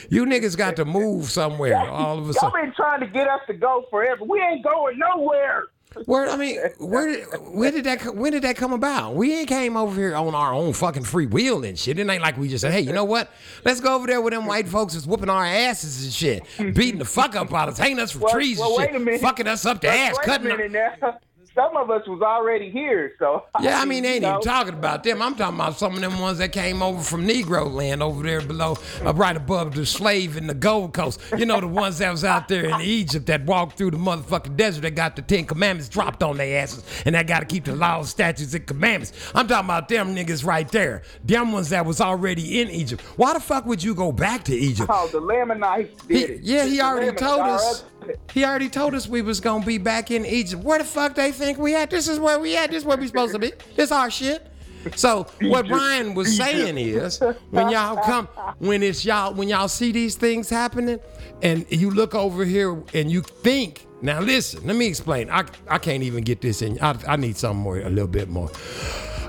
you niggas got to move somewhere"? All of a sudden, Y'all been trying to get us to go forever. We ain't going nowhere. Where? I mean, [LAUGHS] where did? Where did that? When did that come about? We ain't came over here on our own fucking free will and shit. It ain't like we just said, "Hey, you know what? Let's go over there with them white folks that's whooping our asses and shit, beating the fuck up out of us, hanging us from Well- trees well, and wait a shit, fucking us up the Wait- ass, wait cutting." a our- minute now. Some of us was already here, so. [LAUGHS] Yeah, I mean, they ain't even talking about them. I'm talking about some of them ones that came over from Negro land over there below, uh, right above the slave in the Gold Coast. You know, the ones that was out there in Egypt that walked through the motherfucking desert that got the Ten Commandments dropped on their asses and that got to keep the laws, statutes, and commandments. I'm talking about them niggas right there. Them ones that was already in Egypt. Why the fuck would you go back to Egypt? Oh, the Lamanites He- did it. yeah, he The already Lamanites told us. He already told us we was gonna be back in Egypt. Where the fuck they think we at? This is where we at. This is where we supposed to be. This our shit. So what Brian was saying is, when y'all come, when it's y'all, when y'all see these things happening, and you look over here and you think, now listen, let me explain. I I can't even get this in. I, I need something more, a little bit more.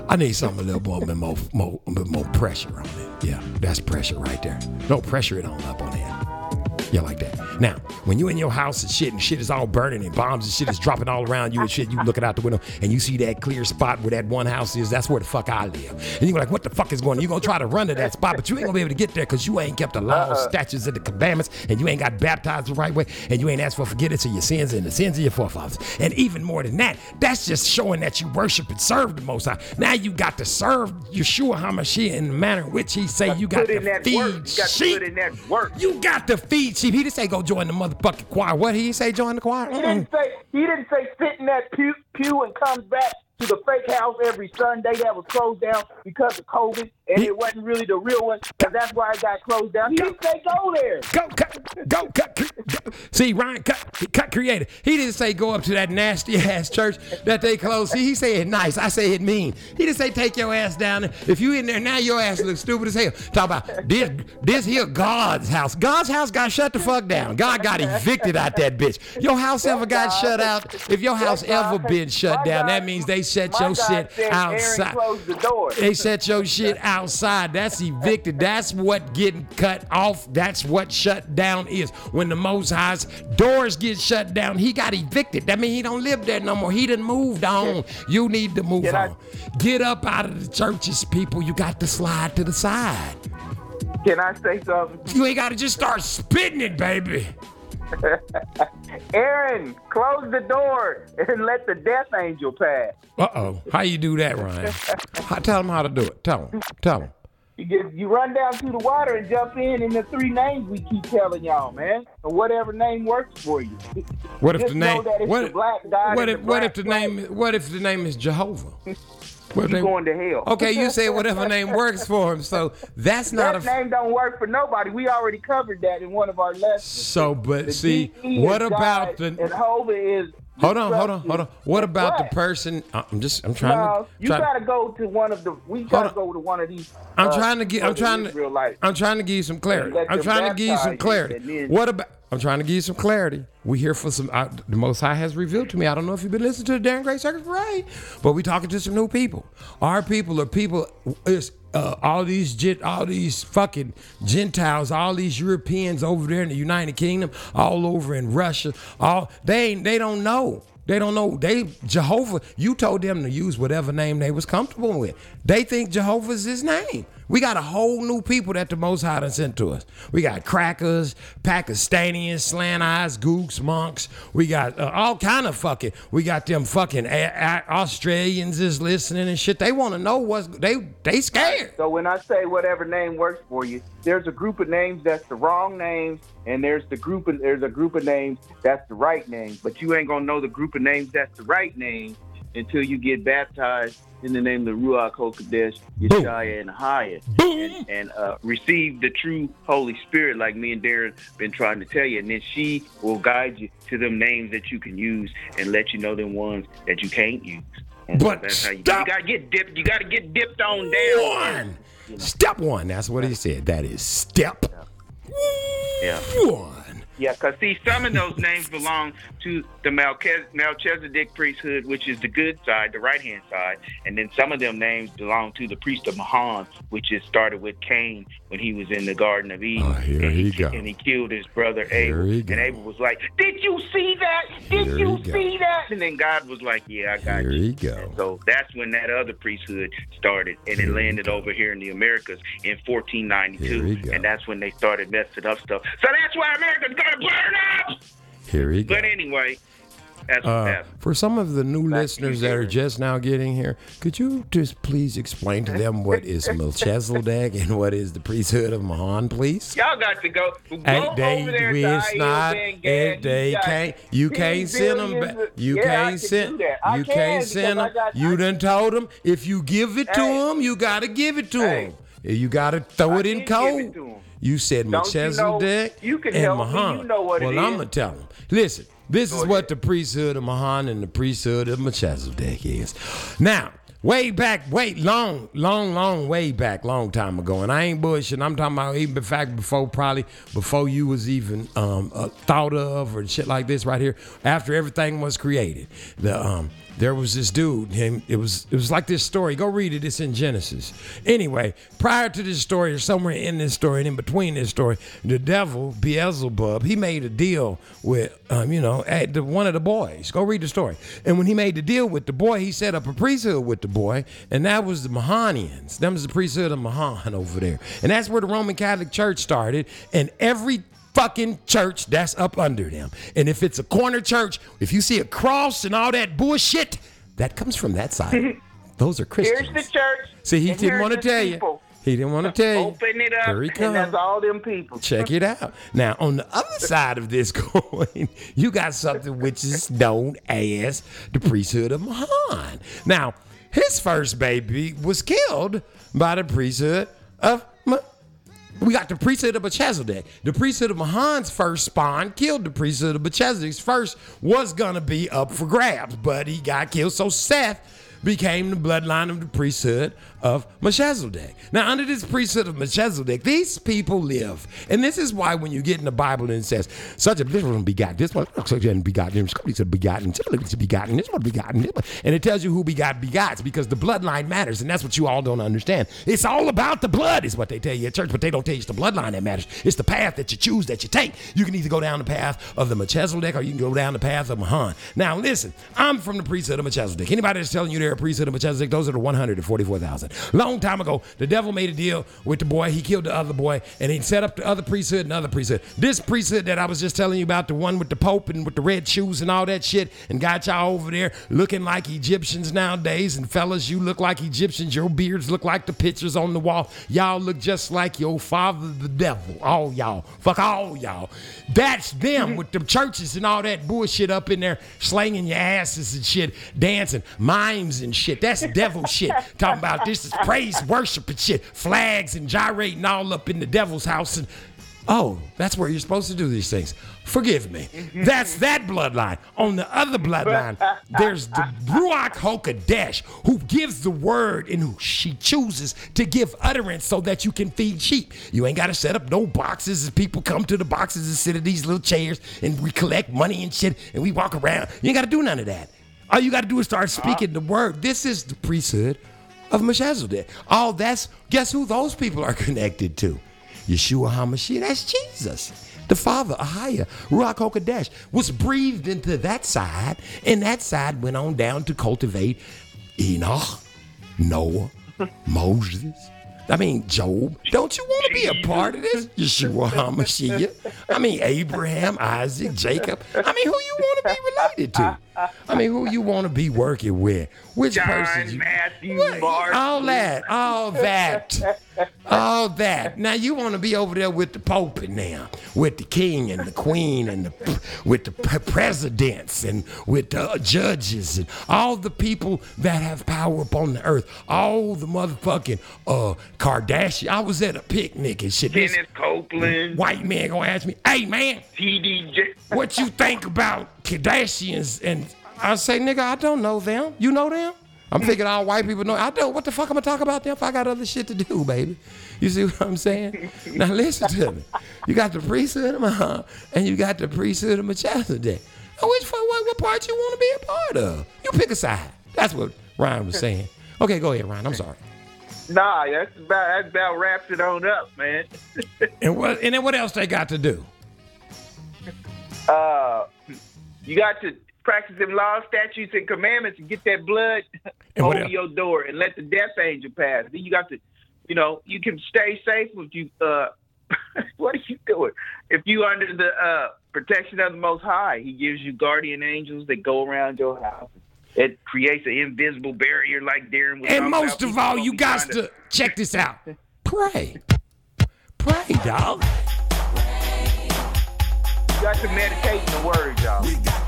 I need something a little more, more, more, more, more pressure on it. Yeah, that's pressure right there. No pressure it on up on it. Yeah, like that. Now, when you in your house and shit and shit is all burning and bombs and shit is dropping all around you and shit, you looking out the window and you see that clear spot where that one house is, that's where the fuck I live. And you're like, what the fuck is going on? You're gonna try to run to that spot, but you ain't gonna be able to get there because you ain't kept the laws, uh-uh. statutes, and the commandments, and you ain't got baptized the right way, and you ain't asked for forgiveness of your sins and the sins of your forefathers. And even more than that, that's just showing that you worship and serve the most high. Now you got to serve Yeshua HaMashiach in the manner in which he say you got put in to feed work. You got to sheep. in that work. You got to feed sheep. He didn't say go join the motherfucking choir. What did he say? Join the choir? He didn't say he didn't say sit in that pew, pew and comes back to the fake house every Sunday that was closed down because of COVID, and it wasn't really the real one, because that's why it got closed down. He didn't say go there. Go cut, go cut. Go. See, Ryan cut, cut creative. He didn't say go up to that nasty ass church that they closed. See, he said nice. I say it mean. He didn't say take your ass down there. If you in there now, your ass looks stupid as hell. Talk about this, this here God's house. God's house got shut the fuck down. God got evicted out that bitch. Your house ever oh, got shut out? If your house ever been shut down, that means they set my your shit said Aaron outside. closed the door. They set your shit outside. That's evicted. That's what getting cut off. That's what shut down is. When the Most High's doors get shut down, he got evicted. That means he don't live there no more. He done moved on. You need to move on. Get up out of the churches, people. You got to slide to the side. Can I say something? You ain't got to just start spitting it, baby. [LAUGHS] Aaron, close the door and let the death angel pass. Uh oh. How you do that, Ryan? How, tell him how to do it. Tell him. Tell him. You get you run down to the water and jump in in the three names we keep telling y'all, man. Or whatever name works for you. What if Just the name? that it's What, the what if? What if the name? What if the name is Jehovah? [LAUGHS] What if You going to hell. Okay, you say whatever name works for him. So that's not that a. name don't work for nobody. We already covered that in one of our lessons. So, but The see, DE what about God the? and Hova is Hold on, hold on, hold on. What about the person? uh, I'm just, I'm trying No, to. you try- gotta go to one of the. We gotta go to one of these. I'm uh, trying to get. I'm trying to. life. I'm trying to give you some clarity. I'm trying to give you some clarity. What about? I'm trying to give you some clarity. We here for some. Uh, the Most High has revealed to me. I don't know if you've been listening to the Darren Gray Circus Parade, but we talking to some new people. Our people are people. Is uh, all these all these fucking Gentiles, all these Europeans over there in the United Kingdom, all over in Russia. All they. They don't know. They don't know. They Jehovah. You told them to use whatever name they was comfortable with. They think Jehovah's his name. We got a whole new people that the Most High done sent to us. We got crackers, Pakistanians, slant eyes, gooks, monks. We got uh, all kind of fucking. We got them fucking a- a- Australians is listening and shit. They want to know what's they they scared. So when I say whatever name works for you, there's a group of names that's the wrong names, and there's the group of there's a group of names that's the right name. But you ain't gonna know the group of names that's the right name until you get baptized in the name of the Ruach Hakodesh, Yeshaya, and Haya, and, and uh, receive the true Holy Spirit, like me and Darren been trying to tell you. And then she will guide you to them names that you can use and let you know them ones that you can't use. And so But that's how you, stop- you gotta get dipped. You gotta get dipped on down. One. Step one. That's what he said. That is step Yeah. one. Yeah, because see, some of those names belong to the Melchizedek, Melchizedek priesthood, which is the good side, the right hand side, and then some of them names belong to the priest of Mahan, which is started with Cain when he was in the Garden of Eden. Oh, here and he he, go. And he killed his brother Here Abel. he go. And Abel was like, "Did you see that? Did Here you see that?" And then God was like, "Yeah, I got Here you." he go. So that's when that other priesthood started, and it landed over here in the Americas in Here we 1492, go. and that's when they started messing up stuff. So that's why America's gonna burn up. Here he go. But anyway, that's Uh, for some of the new Back listeners that are just now getting here, could you just please explain to them what is [LAUGHS] Melchizedek and what is the priesthood of Mahan, please? Y'all got to go. Go Ain't they over there to not if they can't you can't send them back you Yeah, can't can send do that. I you can can't send them got- you done told them if you give it to them you got to give it to Hey. them you got to throw I it in did give it cold. You said Don't you know- you can and. Mahan You know what well is. I'm gonna tell them listen this is Go what the priesthood of Mahan and the priesthood of Melchizedek is now Way back, wait, long, long, long, way back, long time ago, and I ain't bullshitting. I'm talking about even fact before probably before you was even um, uh, thought of or shit like this right here. After everything was created, the um, there was this dude. It was it was like this story. Go read it. It's in Genesis. Anyway, prior to this story, or somewhere in this story, and in between this story, the devil Beelzebub he made a deal with um, you know the, one of the boys. Go read the story. And when he made the deal with the boy, he set up a priesthood with the boy, and that was the Mahanians. That was the priesthood of Mahan over there, and that's where the Roman Catholic Church started. And every fucking church that's up under them. And if it's a corner church, if you see a cross and all that bullshit, that comes from that side. [LAUGHS] Those are Christians. Here's the church. See, he didn't want to tell people. you. He didn't want to tell you. Open it up, Here he And that's all them people. Check it out. Now, on the other [LAUGHS] side of this [LAUGHS] coin, you got something which is known as the priesthood of Mahan. Now, his first baby was killed by the priesthood of Ma- we got the priesthood of Melchizedek. The priesthood of Mahan's first spawn killed the priesthood of Melchizedek's first was gonna be up for grabs, but he got killed. So Seth became the bloodline of the priesthood of Melchizedek. Now, under this priesthood of Melchizedek, these people live. And this is why when you get in the Bible and it says, such a this one begotten, this one such a begotten, this one begotten, this one begotten, this one begotten, this one. And it tells you who begot begots because the bloodline matters. And that's what you all don't understand. It's all about the blood, is what they tell you at church, but they don't tell you it's the bloodline that matters. It's the path that you choose that you take. You can either go down the path of the Melchizedek or you can go down the path of Mahan. Now, listen, I'm from the priesthood of Melchizedek. Anybody that's telling you they're a priesthood of Melchizedek, those are the 144,000. Long time ago, the devil made a deal with the boy. He killed the other boy and he set up the other priesthood and other priesthood. This priesthood that I was just telling you about, the one with the Pope and with the red shoes and all that shit, and got y'all over there looking like Egyptians nowadays. And fellas, you look like Egyptians. Your beards look like the pictures on the wall. Y'all look just like your father, the devil. All y'all. Fuck all y'all. That's them with the churches and all that bullshit up in there, slanging your asses and shit, dancing, mimes and shit. That's devil shit. Talking about this is praise, worship and shit, flags and gyrating all up in the devil's house. And oh, that's where you're supposed to do these things. Forgive me. That's that bloodline. On the other bloodline, there's the Ruach HaKodesh who gives the word and who she chooses to give utterance so that you can feed sheep. You ain't got to set up no boxes as people come to the boxes and sit in these little chairs and we collect money and shit and we walk around. You ain't got to do none of that. All you got to do is start uh-huh. speaking the word. This is the priesthood of Melchizedek. All that's, guess who those people are [LAUGHS] connected to? Yeshua HaMashiach. That's Jesus. The father, Ahia, Ruach HaKodesh, was breathed into that side, and that side went on down to cultivate Enoch, Noah, [LAUGHS] Moses. I mean, Job. Don't you want to be a part of this? Yeshua [LAUGHS] HaMashiach. I mean, Abraham, Isaac, Jacob. I mean, who you want to be related to? I mean, who you want to be working with? Which person? John, You, Matthew, What? All that, all that, all that. Now you want to be over there with the Pope and now, with the King and the Queen and the, with the presidents and with the judges and all the people that have power upon the earth. All the motherfucking uh Kardashian. I was at a picnic and shit. This Kenneth Copeland, white man gonna ask me, "Hey man, TDJ. what you think about Kardashians?" And I say, "Nigga, I don't know them. You know them?" I'm thinking all white people know. I don't. What the fuck am I talking about them if I got other shit to do, baby? You see what I'm saying? now listen to me. You got the priesthood of Muhammad and you got the priesthood of Melchizedek. Now which one, what, what part you want to be a part of? You pick a side. That's what Ryan was saying. Okay, go ahead, Ryan. I'm sorry. Nah, that's about that's about wraps it on up, man. [LAUGHS] And what? And then what else they got to do? uh, you got to practice them laws, statutes, and commandments, and get that blood And what over else? your door, and let the death angel pass. Then you got to, you know, you can stay safe if you. Uh, [LAUGHS] what are you doing? If you under the uh, protection of the Most High, He gives you guardian angels that go around your house. It creates an invisible barrier, like Darren was And most about. of all, you be got trying to check this out. [LAUGHS] Pray. Pray, dog. You got to meditate in the Word, y'all.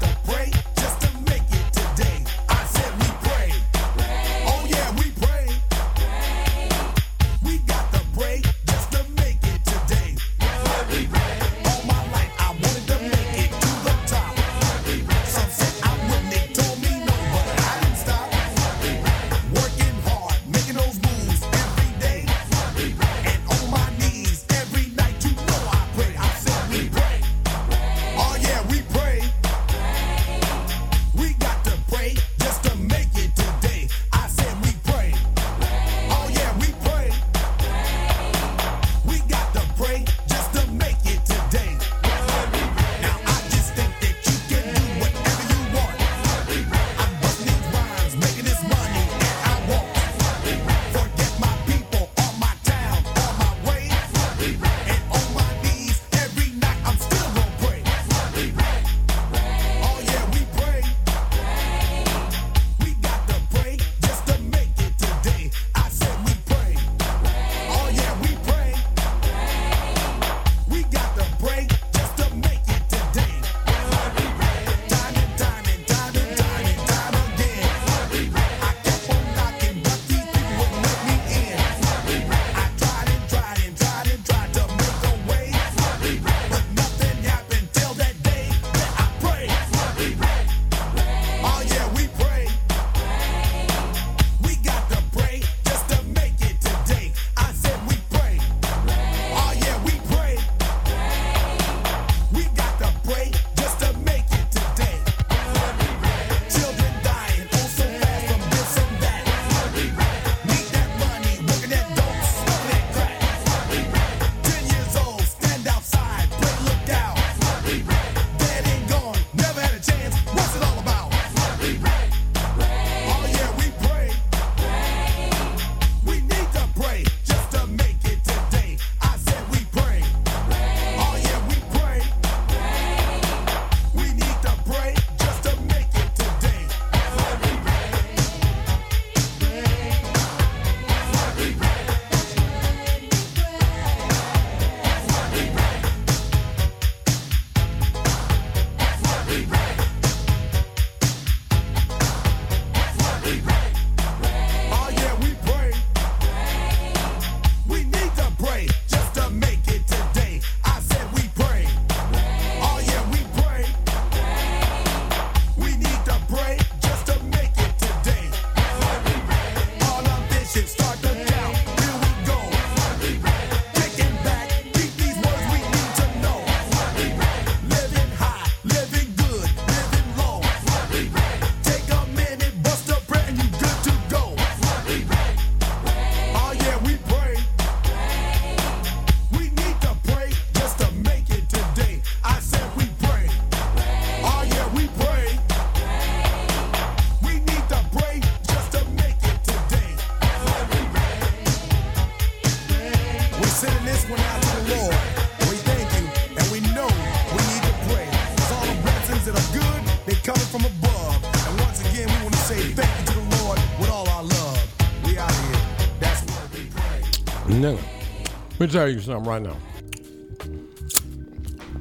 Me tell you something right now.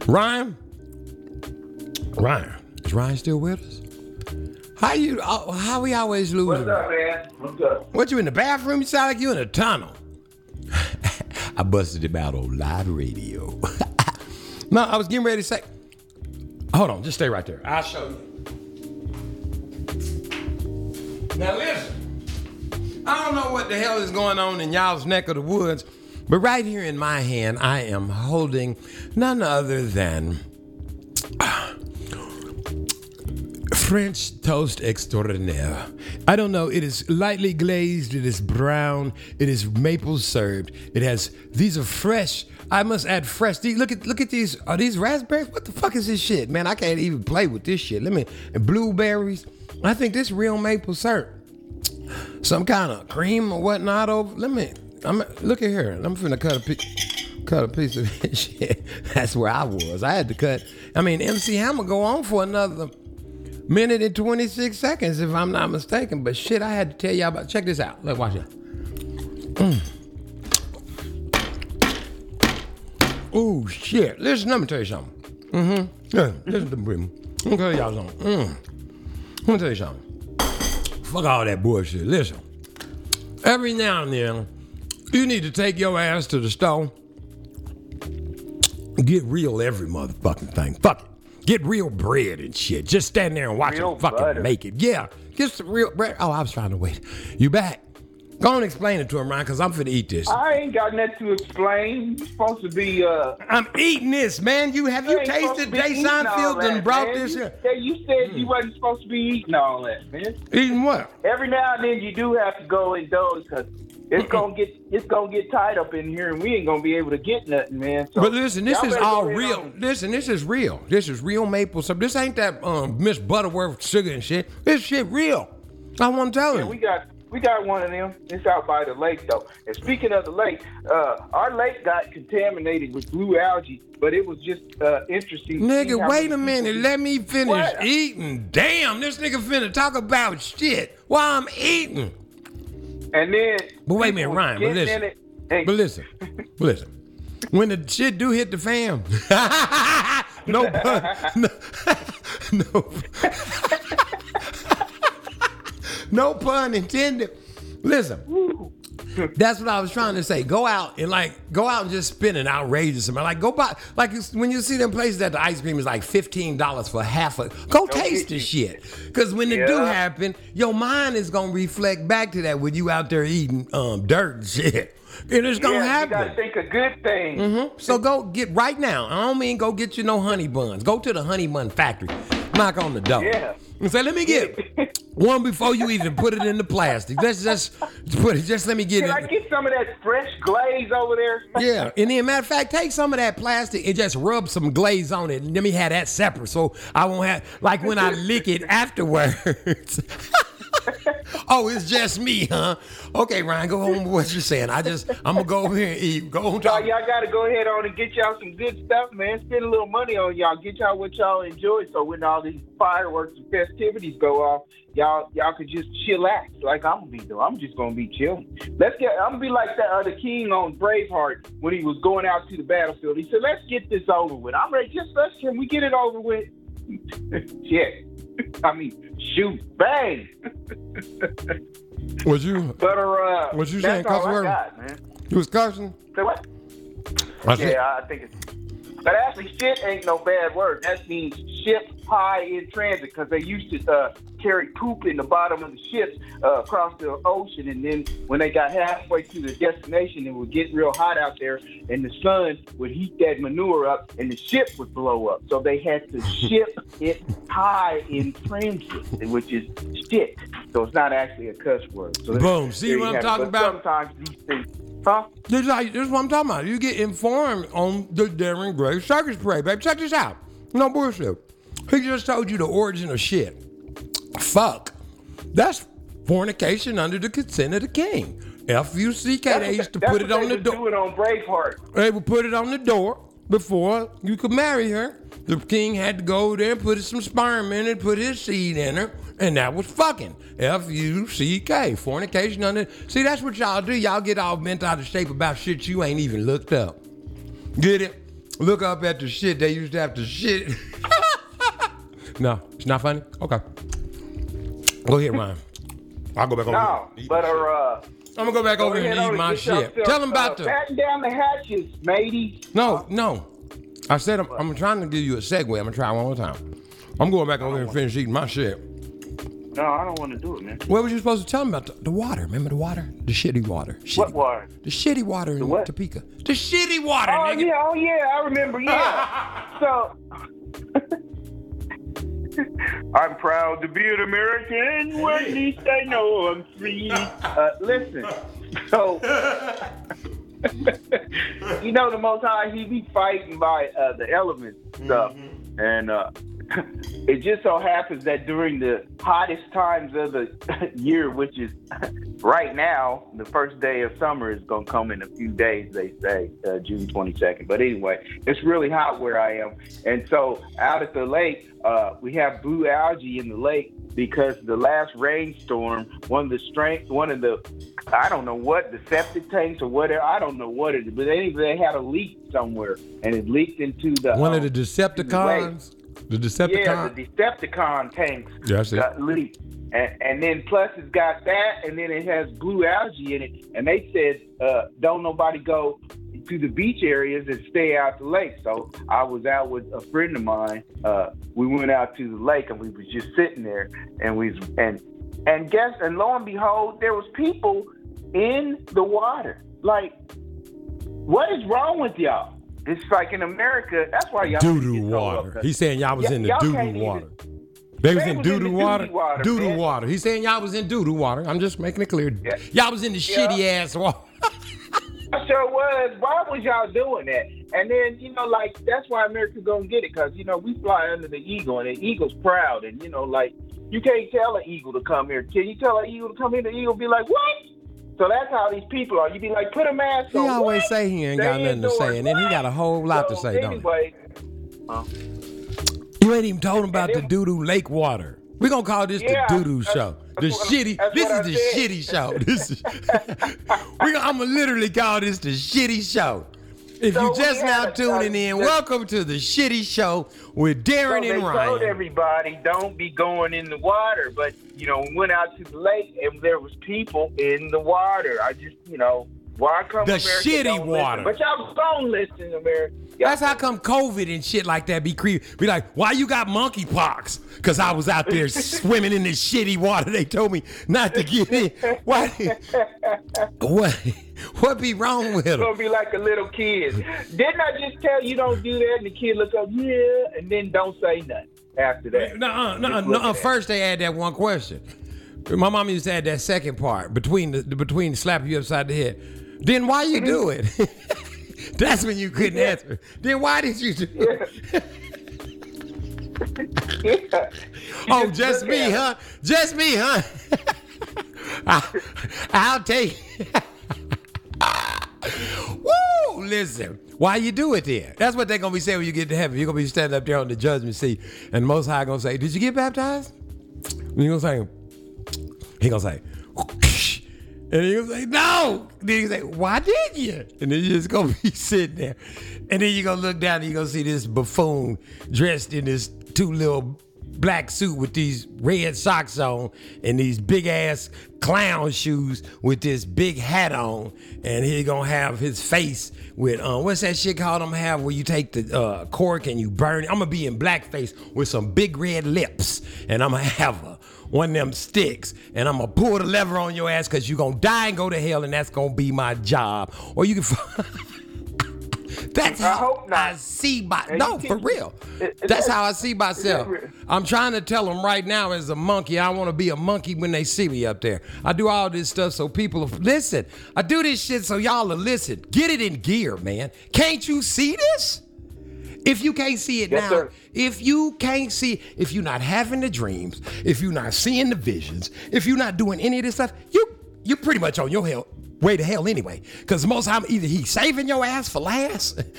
Ryan? Ryan. Is Ryan still with us? How you uh, how we always losing? What's up, man? What's up? What you in the bathroom? You sound like you in a tunnel. [LAUGHS] I busted him out on live radio. [LAUGHS] no, I was getting ready to say. Hold on, just stay right there. I'll show you. Now listen. I don't know what the hell is going on in y'all's neck of the woods, but right here in my hand, I am holding none other than uh, French toast extraordinaire. I don't know. It is lightly glazed. It is brown. It is maple served. It has. These are fresh. I must add fresh. These, look at look at these. Are these raspberries? What the fuck is this shit, man? I can't even play with this shit. Let me. And blueberries. I think this real maple syrup. Some kind of cream or whatnot over. Let me. I'm look at here. I'm finna cut a piece. Cut a piece of [LAUGHS] this shit. That's where I was. I had to cut. I mean, MC Hammer go on for another minute and 26 seconds, if I'm not mistaken. But shit, I had to tell y'all about. Check this out. Look, watch it. Mm. Oh shit! Listen, let me tell you something. Mm-hmm. Yeah, listen to me. Me tell y'all something. Mm. Let me tell you something. Fuck all that bullshit. Listen. Every now and then, you need to take your ass to the store. Get real every motherfucking thing. Fuck it. Get real bread and shit. Just stand there and watch Real them fucking butter. make it. Yeah. Get some real bread. Oh, I was trying to wait. You back. Go and explain it to him, Ryan, because I'm finna eat this. I ain't got nothing to explain. You supposed to be uh. I'm eating this, man. You have you supposed tasted Jay Seinfeld and brought man. this You, here? said- you said you wasn't supposed to be eating all that, man. Eating what? Every now and then you do have to go indulge because it's [LAUGHS] gonna get it's gonna get tight up in here and we ain't gonna be able to get nothing, man. So But listen, this is all real. on- Listen, this is real. This is real maple syrup. This ain't that um Miss Butterworth sugar and shit. This shit real. I want to tell Yeah, you. we got we got one of them. It's out by the lake though. And speaking of the lake, uh, our lake got contaminated with blue algae, but it was just uh, interesting. Nigga, wait a minute. Let me finish What? eating. Damn, this nigga finna talk about shit while I'm eating. And then, But wait a minute, Ryan, but listen. in it and- But listen, listen. When the shit do hit the fam, [LAUGHS] no pun, no, [LAUGHS] no, [LAUGHS] no pun intended. Listen, that's what I was trying to say. Go out and like go out and just spend an outrageous amount. Like go buy like when you see them places that the ice cream is like fifteen dollars for half a. Go taste the shit. Cause when it do happen, your mind is gonna reflect back to that when you out there eating um dirt and shit. [LAUGHS] And it's gonna yeah, you happen. gotta think of good things. So go get right now. I don't mean go get you no honey buns. Go to the honey bun factory. Knock on the door. Yeah. And say, let me get [LAUGHS] one before you even put it in the plastic. Let's just put it. Just let me get it. Can I get some of that fresh glaze over there? Yeah. And then, matter of fact, take some of that plastic and just rub some glaze on it. And let me have that separate, so I won't have like when I lick it afterwards. [LAUGHS] [LAUGHS] oh, it's just me, huh? Okay, Ryan, go home with what you're saying. I just, I'm gonna go over here and eat. Go home. Y'all, y'all gotta go ahead on and get y'all some good stuff, man. Spend a little money on y'all. Get y'all what y'all enjoy. So when all these fireworks and festivities go off, y'all y'all could just chillax like I'm gonna be doing. I'm just gonna be chilling. Let's get. I'm gonna be like that other king on Braveheart when he was going out to the battlefield. He said, "Let's get this over with." I'm ready. Just let's can we get it over with? [LAUGHS] Shit. [LAUGHS] I mean, shoot, bang. Was you? But uh, What you that's saying, all cuss I word? got, man. You was cursing? Say what? I said, Yeah, I think it's. But actually, shit ain't no bad word. That means ship high in transit because they used to uh, carry poop in the bottom of the ships uh, across the ocean, and then when they got halfway to the destination, it would get real hot out there, and the sun would heat that manure up, and the ship would blow up. So they had to [LAUGHS] ship it high in transit, which is shit. So it's not actually a cuss word. So Boom. See what I'm talking about? Sometimes these things, huh? This is, how, this is what I'm talking about. You get informed on the Darren Gray Circus Parade, baby. Check this out. No bullshit. He just told you the origin of shit. Fuck. That's fornication under the consent of the king. F U C K. They used to put it on the door. doing on Braveheart. They would put it on the door before you could marry her. The king had to go there, and put some sperm in it, put his seed in her, and that was fucking. F U C K. Fornication under. See, that's what y'all do. Y'all get all bent out of shape about shit you ain't even looked up. Get it? Look up at the shit they used to have to shit. [LAUGHS] no, it's not funny? Okay. Go ahead, Ryan. I'll go back over No, here. but uh, I'm gonna go back over here and eat my shit. Tell them about uh, the. batten down the hatches, matey. No, no. I said I'm, I'm trying to give you a segue. I'm gonna try one more time. I'm going back over here and finish eating my shit. No, I don't want to do it, man. What was you supposed to tell him about the, the water? Remember the water? The shitty water. Shitty, What water? The shitty water in what? Topeka. The shitty water, Oh nigga. yeah, oh yeah, I remember. Yeah. [LAUGHS] so [LAUGHS] I'm proud to be an American. When at least I know I'm free. uh, listen, so [LAUGHS] you know the Most High, he be fighting by uh, the elements stuff, and uh, [LAUGHS] it just so happens that during the hottest times of the [LAUGHS] year, which is [LAUGHS] right now, the first day of summer is gonna come in a few days. They say uh, June 22nd. But anyway, it's really hot where I am, and so out at the lake, uh, we have blue algae in the lake because the last rainstorm, one of the strength, one of the, I don't know what the septic tanks or whatever, I don't know what it is, but they, they had a leak somewhere, and it leaked into the One of um, the Decepticons. The yeah, Decepticon. the Decepticon tanks That's it. got leaked. And, and then plus it's got that, and then it has blue algae in it. And they said, uh, don't nobody go to the beach areas and stay out the lake. So I was out with a friend of mine. Uh, we went out to the lake and we was just sitting there, and we was, and and guess and lo and behold, there was people in the water. Like, what is wrong with y'all? It's like in America. That's why y'all Doo doo water. He's saying y'all was Y- in the doo doo water. They was in doo doo water. doo-doo water, Doo doo water. He's saying y'all was in doo doo water. I'm just making it clear. Yeah. Y'all was in the Yeah. shitty ass water. I sure was. Why was y'all doing that? And then, you know, like, that's why America's to get it because, you know, we fly under the eagle and the eagle's proud. And, you know, like, you can't tell an eagle to come here. Can you tell an eagle to come here? The eagle be like, what? So that's how these people are. You be like, put a mask on. He always What? say he ain't got nothing to say, and then he got a whole lot to So, say, don't he? anyway, You ain't even told him about the And doo doo lake water. We're gonna call this Yeah, the doo doo show. The shitty. This is the shitty show. This is. [LAUGHS] [LAUGHS] we I'm gonna literally call this the shitty show. If So you're just now a- tuning in, welcome to the shitty show with So Darren they and told Ryan. everybody don't be going in the water, but you know, we went out to the lake and there was people in the water. I just, you know, why come The America shitty don't listen? water. But y'all don't listen, America. Y'all That's how come COVID and shit like that be creepy. Be like, why you got monkeypox? Because I was out there [LAUGHS] swimming in this shitty water. They told me not to get in. Why? [LAUGHS] What? What be wrong with them? gonna be like a little kid. Didn't I just tell you don't do that? And the kid look up, yeah, and then don't say nothing after that. No, no, no. First, they had that one question. My mom used to add that second part between the between slapping you upside the head. Then why you do mm-hmm. it? [LAUGHS] That's when you couldn't answer. Then why did you do it? [LAUGHS] Yeah. Oh, just me, huh? Just me, huh? [LAUGHS] I, I'll take. Woo! Listen, why you do it then? That's what they're gonna be saying when you get to heaven. You're gonna be standing up there on the judgment seat, and Most High gonna say, "Did you get baptized?" And you gonna say, "He gonna say." And he was like, no. Then he say, why did you? And then you're just gonna [LAUGHS] be sitting there. And then you're gonna look down and you're gonna see this buffoon dressed in this two little black suit with these red socks on and these big ass clown shoes with this big hat on. And he gonna have his face with um what's that shit called I'm have where you take the uh, cork and you burn it. I'm gonna be in blackface with some big red lips and I'm gonna have a one of them sticks and I'm gonna pull the lever on your ass because you're gonna die and go to hell and that's gonna be my job. Or you can. [LAUGHS] that's I how. I see my. And No, for real. it- it- That's how I see myself. I'm trying to tell them right now as a monkey, I want to be a monkey when they see me up there. I do all this stuff so people listen. I do this shit so y'all will listen. Get it in gear, man. Can't you see this? If you can't see it Yes, now, sir. if you can't see, if you're not having the dreams, if you're not seeing the visions, if you're not doing any of this stuff, you you're pretty much on your hell way to hell anyway. Because most time either he's saving your ass for last. [LAUGHS]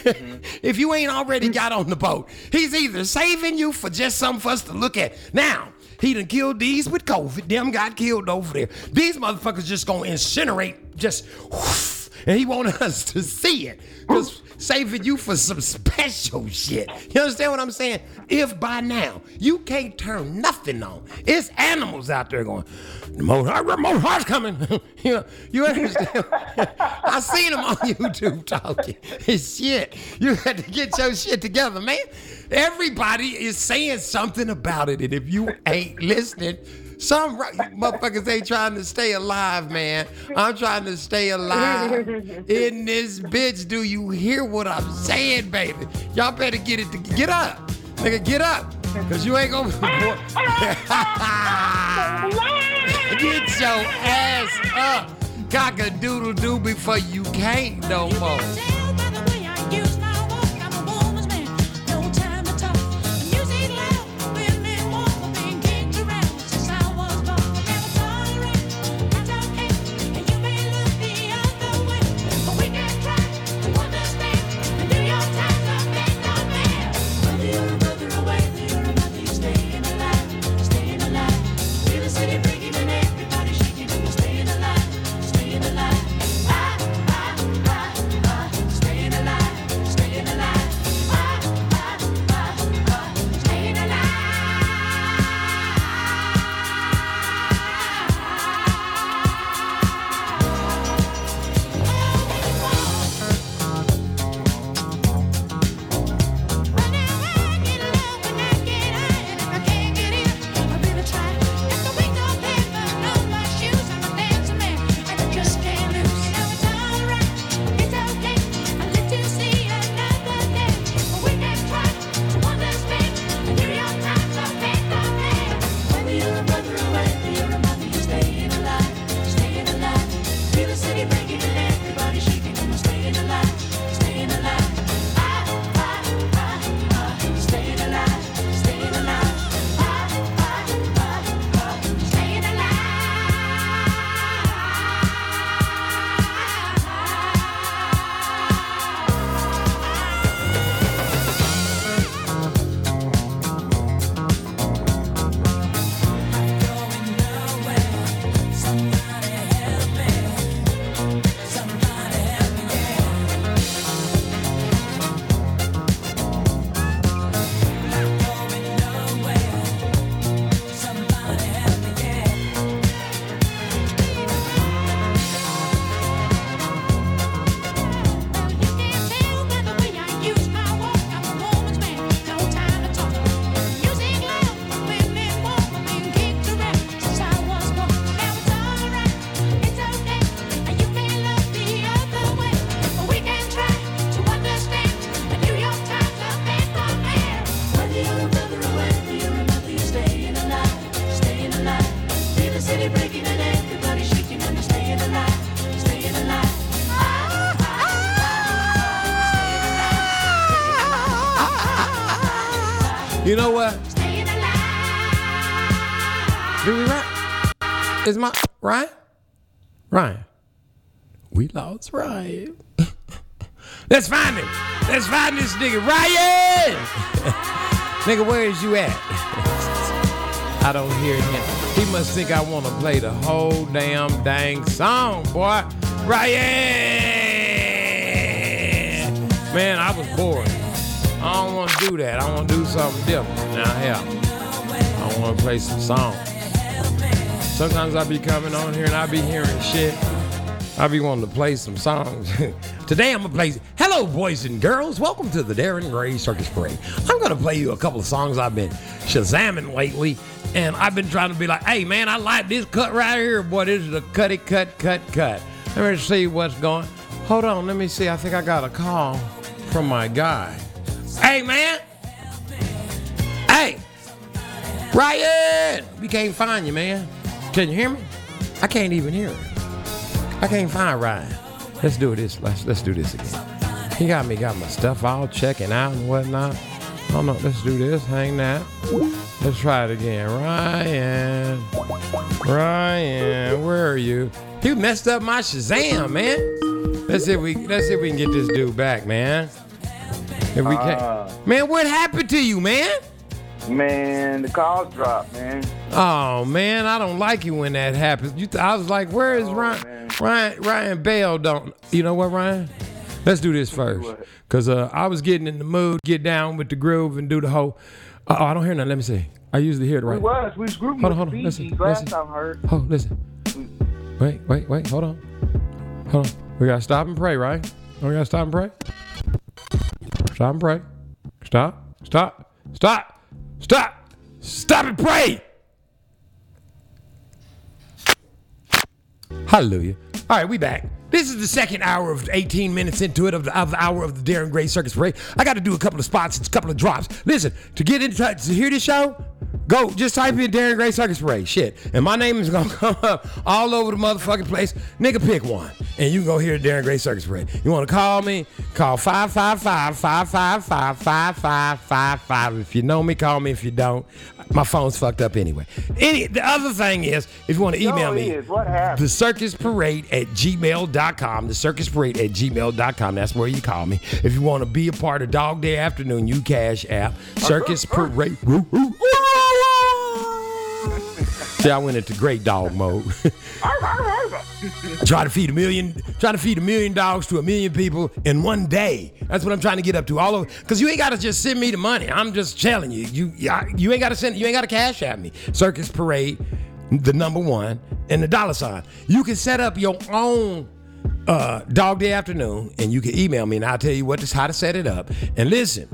Mm-hmm. if you ain't already got on the boat, he's either saving you for just something for us to look at. Now, he done killed these with COVID. Them got killed over there. These motherfuckers just gonna incinerate, just whoosh, and he want us to see it. Just saving you for some special shit. You understand what I'm saying? If by now you can't turn nothing on, it's animals out there going, the motor, motor's coming. [LAUGHS] you know, you understand? [LAUGHS] I seen them on [LAUGHS] YouTube talking. It's shit. You had to get your shit together, man. Everybody is saying something about it, and if you ain't listening, some motherfuckers ain't trying to stay alive, man. I'm trying to stay alive in this bitch. Do you hear what I'm saying, baby? Y'all better get it. To, get up, nigga. Get up, cause you ain't gonna. [LAUGHS] get your ass up, cock a doodle doo before you can't no more. Is my Ryan? Ryan. We lost Ryan. [LAUGHS] Let's find him. Let's find this nigga. Ryan! [LAUGHS] nigga, where is you at? [LAUGHS] I don't hear him. He must think I want to play the whole damn dang song, boy. Ryan! Man, I was bored. I don't want to do that. I want to do something different. Now, hell, I want to play some songs. Sometimes I be coming on here and I be hearing shit. I be wanting to play some songs. [LAUGHS] Today I'm gonna play. Hello, boys and girls. Welcome to the Darren Gray Circus Parade. I'm gonna play you a couple of songs I've been shazamming lately, and I've been trying to be like, hey man, I like this cut right here. Boy, this is a cutty cut cut cut. Let me see what's going. Hold on, let me see. I think I got a call from my guy. Hey man. Hey. Ryan! We can't find you, man. Can you hear me? I can't even hear it. I can't find Ryan. Let's do this. Let's let's do this again. He got me got my stuff all checking out and whatnot. I don't know. Let's do this. Hang that. Let's try it again. Ryan. Ryan, where are you? You messed up my Shazam, man. Let's see if we let's see if we can get this dude back, man. If we can't, uh. Man, what happened to you, man? Man, the calls dropped, man. Oh man, I don't like you when that happens. You, th- I was like, where is Ryan? man. Ryan Ryan Bell don't. You know what, Ryan? Let's do this first, cause uh, I was getting in the mood, get down with the groove, and do the whole. Uh, oh, I don't hear nothing. Let me see. I usually hear it right. We was. We was grouping Hold on, hold on. Listen, last listen. time I heard. Oh, listen. Wait, wait, wait. Hold on. Hold on. We gotta stop and pray, right? We gotta stop and pray. Stop and pray. Stop. Stop. Stop. Stop. Stop and pray. Hallelujah. All right, we back. This is the second hour of 18 minutes into it of the, of the hour of the Darren Gray Circus Parade. I got to do a couple of spots and a couple of drops. Listen, to get in touch, to hear this show, go just type in Darren Gray Circus Parade. Shit. And my name is to [LAUGHS] come up all over the motherfucking place. Nigga, pick one. And you can go hear Darren Gray Circus Parade. You want to call me? Call 555 555 5555. If you know me, call me. If you don't, my phone's fucked up anyway. Any, the other thing is, if you want to email No, me, it is. What happened? the circus parade at gmail.com. The circus parade at gmail.com. That's where you call me. If you want to be a part of Dog Day Afternoon, you cash app. [LAUGHS] Circus parade. See, I went into great dog mode. try to feed a million, trying to feed a million dogs to a million people in one day. That's what I'm trying to get up to. All over, because you ain't got to just send me the money. I'm just telling you, you, you ain't got to send, you ain't got to cash at me. Circus Parade, the number one, and the dollar sign. You can set up your own uh, dog day afternoon, and you can email me, and I'll tell you what how to set it up. And listen.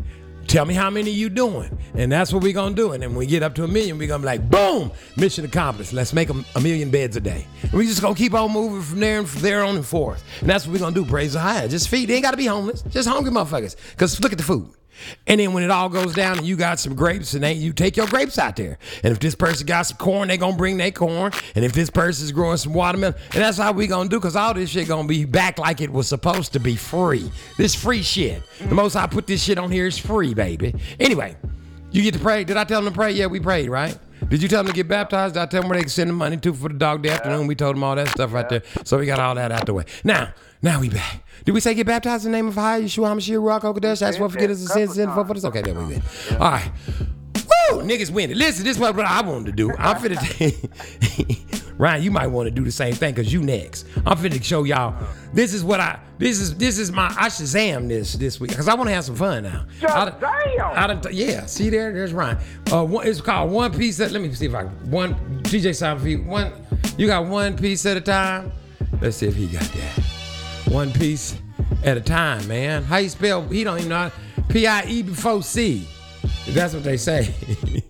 Tell me how many you doing, and that's what we're gonna do. And then when we get up to a million, we're gonna be like, boom, mission accomplished. Let's make a, a million beds a day. And we just gonna keep on moving from there and from there on and forth. And that's what we're gonna do. Praise the high. Just feed. They ain't gotta be homeless. Just hungry motherfuckers. Cause look at the food. And then when it all goes down and you got some grapes and they, you take your grapes out there. And if this person got some corn, they gonna bring their corn. And if this person's growing some watermelon, and that's how we gonna do, cause all this shit gonna be back like it was supposed to be free. This free shit. The most I put this shit on here is free, baby. Anyway, you get to pray. Did I tell them to pray? Yeah, we prayed, right? Did you tell them to get baptized? Did I tell them where they can send the money to for the dog day afternoon? We told them all that stuff right there. So we got all that out the way. Now, now we back. Did we say get baptized in the name of High Yeshua HaMashiach Ruach HaKodesh? That's what forget us the sins, sin for us. Okay, there we go. All right. Woo! Niggas winning. Listen, this is what I wanted to do. I'm finna [LAUGHS] Ryan, you might want to do the same thing because you next. I'm finna show y'all. This is what I this is this is my I Shazam this this week because I want to have some fun now. I done- Shazam! I done, yeah, see there, there's Ryan. Uh, one, it's called one piece. At, let me see if I one DJ Seinfeld. One, you got one piece at a time. Let's see if he got that. One piece at a time, man. How you spell? He don't even know. P I E before C. That's what they say. [LAUGHS]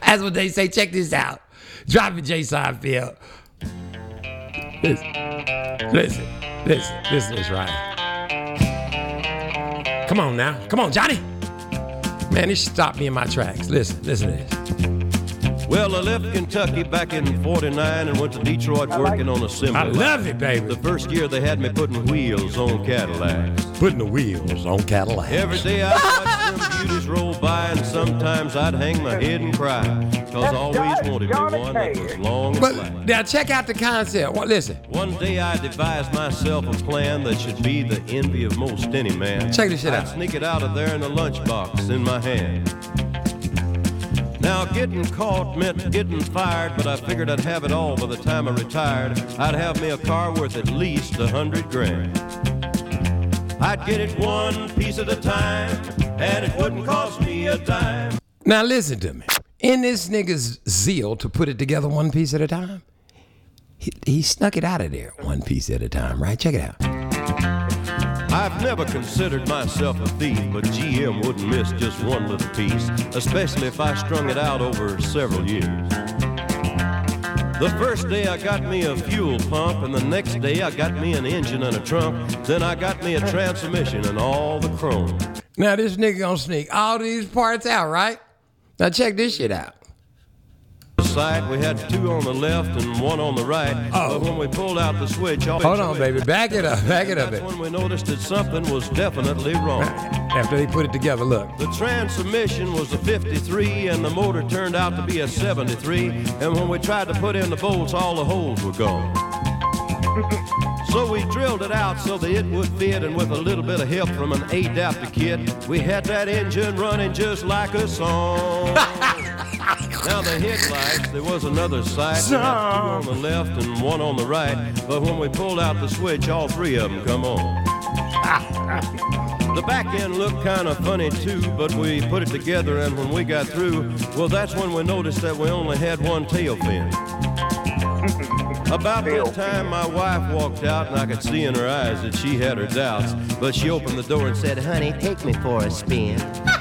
That's what they say. Check this out. Drop it, Jay Seinfeld. Listen, listen, listen, listen right? Come on now. Come on, Johnny. Man, this stopped me in my tracks. Listen, listen to this. Well, I left Kentucky back in 49 and went to Detroit working on a assembly. I love it, baby. The first year they had me putting wheels on Cadillacs. Putting the wheels on Cadillac. Every day I'd watch them beauties roll by and sometimes I'd hang my head and cry. Cause I always wanted me one that was long and But flat. now check out the concept. Well, listen, One day I devised myself a plan that should be the envy of most any man. Check this shit I'd out. sneak it out of there in a lunchbox in my hand. Now getting caught meant getting fired, but I figured I'd have it all by the time I retired. I'd have me a car worth at least a hundred grand. I'd get it one piece at a time, and it wouldn't cost me a dime. now listen to me. In this nigga's zeal to put it together one piece at a time, he, he snuck it out of there one piece at a time, right? Check it out. I've never considered myself a thief, but GM wouldn't miss just one little piece, especially if I strung it out over several years. The first day I got me a fuel pump, and the next day I got me an engine and a trunk. Then I got me a transmission and all the chrome. Now this nigga gonna sneak all these parts out, right? Now check this shit out. Sight, we had two on the left and one on the right. Oh. But when we pulled out the switch, all Hold on, baby. Back it up. Back it up. That's when we noticed that something was definitely wrong. After they put it together, look. The transmission was a 53 and the motor turned out to be a 73. And when we tried to put in the bolts, all the holes were gone. So we drilled it out so that it would fit, and with a little bit of help from an adapter kit, we had that engine running just like a song. [LAUGHS] now the headlights, there was another sight, two on the left and one on the right. But when we pulled out the switch, all three of them come on. The back end looked kind of funny too, but we put it together, and when we got through, well, that's when we noticed that we only had one tail fin. [LAUGHS] About that time, my wife walked out, and I could see in her eyes that she had her doubts. But she opened the door and said, Honey, take me for a spin. [LAUGHS]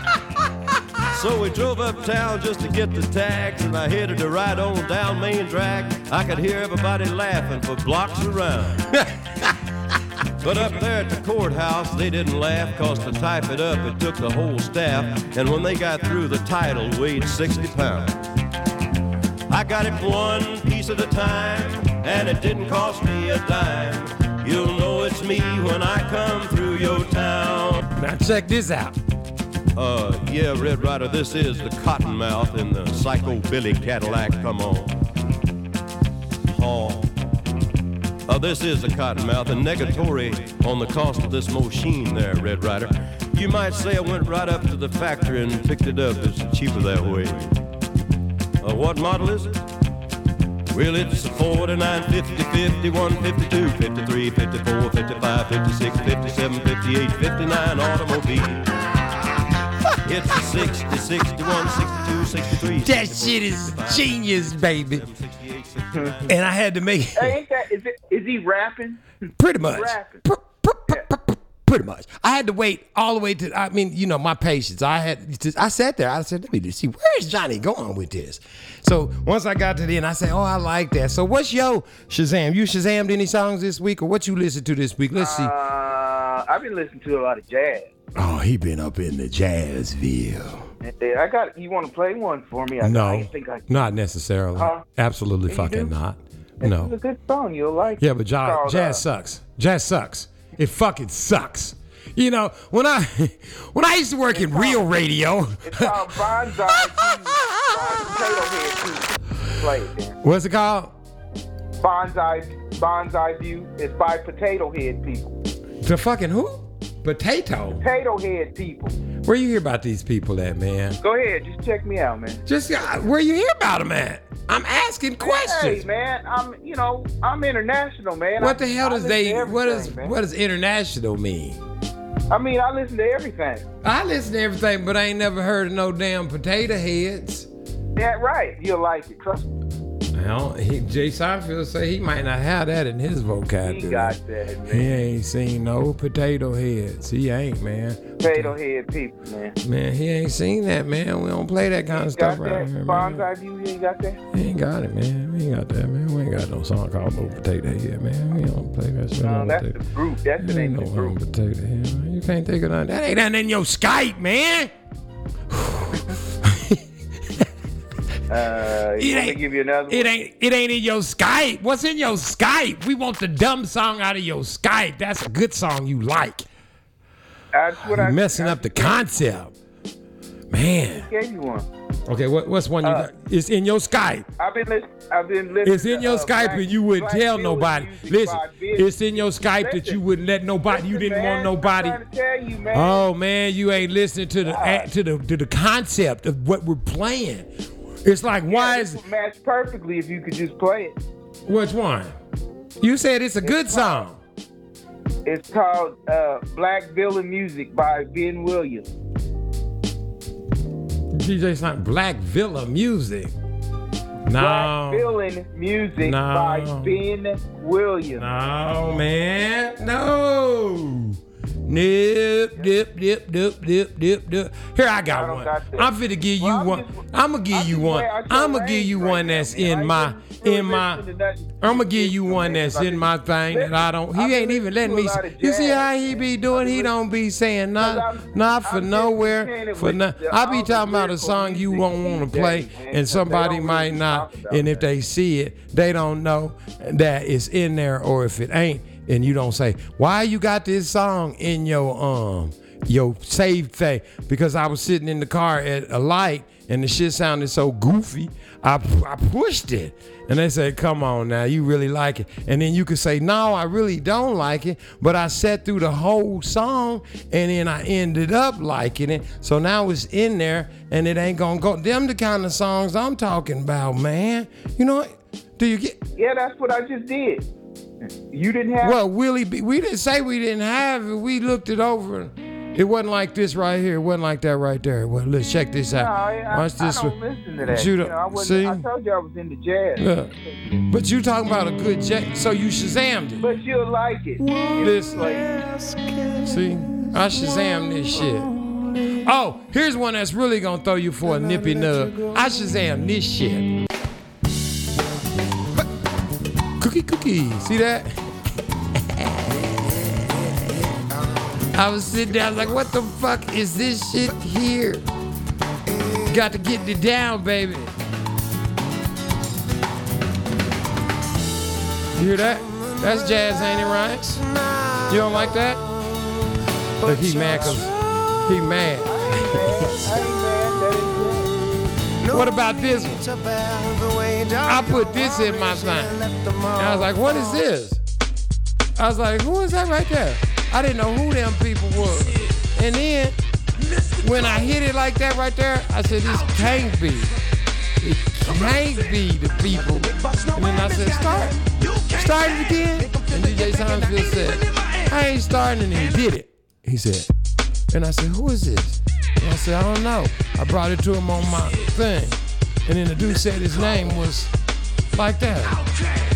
So we drove uptown just to get the tags, and I headed to ride on down Main Drag. I could hear everybody laughing for blocks around. [LAUGHS] But up there at the courthouse, they didn't laugh, cause to type it up, it took the whole staff. And when they got through, the title weighed 60 pounds. I got it one piece at a time, and it didn't cost me a dime. You'll know it's me when I come through your town. Now check this out. Uh, yeah, Red Rider, this is the Cottonmouth in the Psycho Billy Cadillac. Come on. Oh. Uh, this is the Cottonmouth, and negatory on the cost of this machine there, Red Rider. You might say I went right up to the factory and picked it up. It's cheaper that way. Uh, what model is it? Well, it's a 49, 50, 51, 52, 53, 54, 55, 56, 57, 58, 59 automobile. It's a 60, 61, 62, 63. That shit is genius, baby. And I had to make Hey, ain't that is it? Is he rapping? pretty much. rapping. Pr- pr- pr- pr- pr- Pretty much. I had to wait all the way to. I mean, you know, my patience. I had. To, I sat there. I said, "Let me just see where is Johnny going with this." So once I got to the end, I said, "Oh, I like that." So what's your Shazam? You Shazammed any songs this week, or what you listened to this week? Let's see. Uh, I've been listening to a lot of jazz. Oh, he been up in the Jazzville. I got. You want to play one for me? I, No, I think I. not necessarily. Huh? Absolutely fucking do? not. This No. is a good song. You'll like. Yeah, but It's jazz, jazz uh, sucks. Jazz sucks. It fucking sucks. You know, when I [LAUGHS] when I used to work in real radio, It's called Bonsai View by Potato Head Play it then. what's it called? Bonsai Bonsai View is by Potato Head People. The fucking who? Potato. Potato Head People. Where you hear about these people at, man? Go ahead, just check me out, man. Just uh, where you hear about them at? I'm asking questions. Hey, man, I'm you know I'm international, man. What I- the hell I does they? What man. what does international mean? I mean, I listen to everything. I listen to everything, but I ain't never heard of no damn potato heads. Yeah, right. You'll like it. Trust me. Well, he, Jay Seinfeld say he might not have that in his vocabulary. He got that, He ain't seen no potato heads. He ain't, man. Potato Head People, man. Man, he ain't seen that, man. We don't play that kind of stuff got around that? here, man. View, you ain't got that? We ain't got it, man. We ain't got that, man. We ain't got no song called No Potato Head, man. We don't play that shit. No, that's potato. the group. That's the ain't name no of the group. potato head, man. You can't think of nothing. That ain't nothing in your Skype, man. Uh, It you want me to ain't- give you another It one? ain't it ain't in your Skype. What's in your Skype? We want the dumb song out of your Skype. That's a good song you like. That's what I You're messing I up the concept. Man. gave you one. Okay, what, what's one you Uh, got? It's in your Skype. I've been listening. I've been listening. It's in to, your uh, Skype and you wouldn't tell nobody. Listen, it's in your Skype that you wouldn't let nobody. You didn't want nobody. I'm to tell you, man. Oh man, you ain't listening to the God. to the to the concept of what we're playing. It's like why this is would match perfectly if you could just play it. which one? You said it's a good song. It's called uh, Black Villain Music by Ben Williams. DJ Snipe Black Villa Music. Black No. Villain Music No. by Ben Williams. No, man. No. Nip, dip, dip, dip, dip, dip, dip. Here I got I one. Got I'm finna give you Well, I'm one. just- I'm gonna give I'm you one. I'm gonna give you right one now, that's man. In my in my. listening to nothing. I'm gonna give you one that's in my thing that I don't. He ain't even letting me. to a lot of You see how he be doing? He don't be saying not, not for nowhere, for with no. I be talking about a song you won't want to play, days, man, 'cause and somebody might not. And if they see it, they don't know that it's in there, or if it ain't, and you don't say, "Why you got this song in your um your saved thing?" Because I was sitting in the car at a light, and the shit sounded so goofy. I I pushed it. And they said, "Come on now, you really like it." And then you could say, "No, I really don't like it," but I sat through the whole song, and then I ended up liking it. So now it's in there, and it ain't gonna go. Them the kind of songs I'm talking about, man. You know? Do you get? Yeah, that's what I just did. You didn't have. Well, Willie, B, we didn't say we didn't have it. We looked it over. It wasn't like this right here. It wasn't like that right there. Well, let's check this out. No, I, Watch I, this. I don't listen to that. You know, I see? I told you I was into jazz. Yeah. But you talking about a good jazz, so you shazammed it. But you'll like it. Listen, like, see, I shazammed this shit. Oh, here's one that's really gonna throw you for a nippy nub. I shazam this shit cookie cookie. See that? I was sitting down like, what the fuck is this shit here? Got to get it down, baby. You hear that? That's jazz, ain't it, right? You don't like that? But he mad cause he mad. [LAUGHS] What about this one? I put this in my sign. And I was like, what is this? I was like, who is that right there? I didn't know who them people were. And then when I hit it like that right there, I said, this can't be. It can't be the people. And then I said, start. Start it again. And DJ Seinfeld said, I ain't starting and he did it. He said, and I said, who is this? I said, I don't know. I brought it to him on my thing. And then the dude said his name was like that.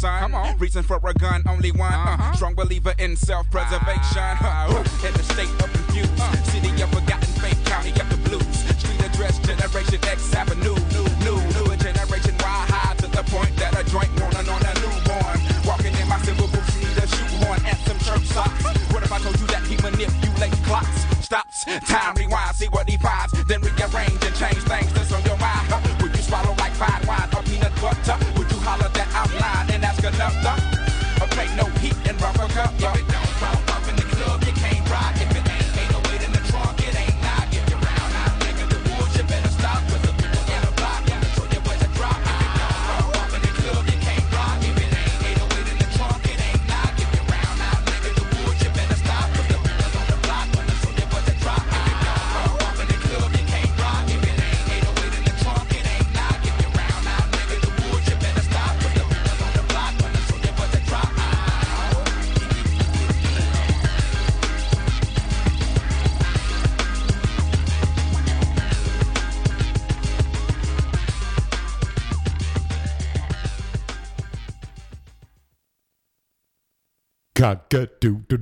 son. Come on. Reaching for a gun, only one. Uh-huh. Strong believer in self preservation. Uh-huh.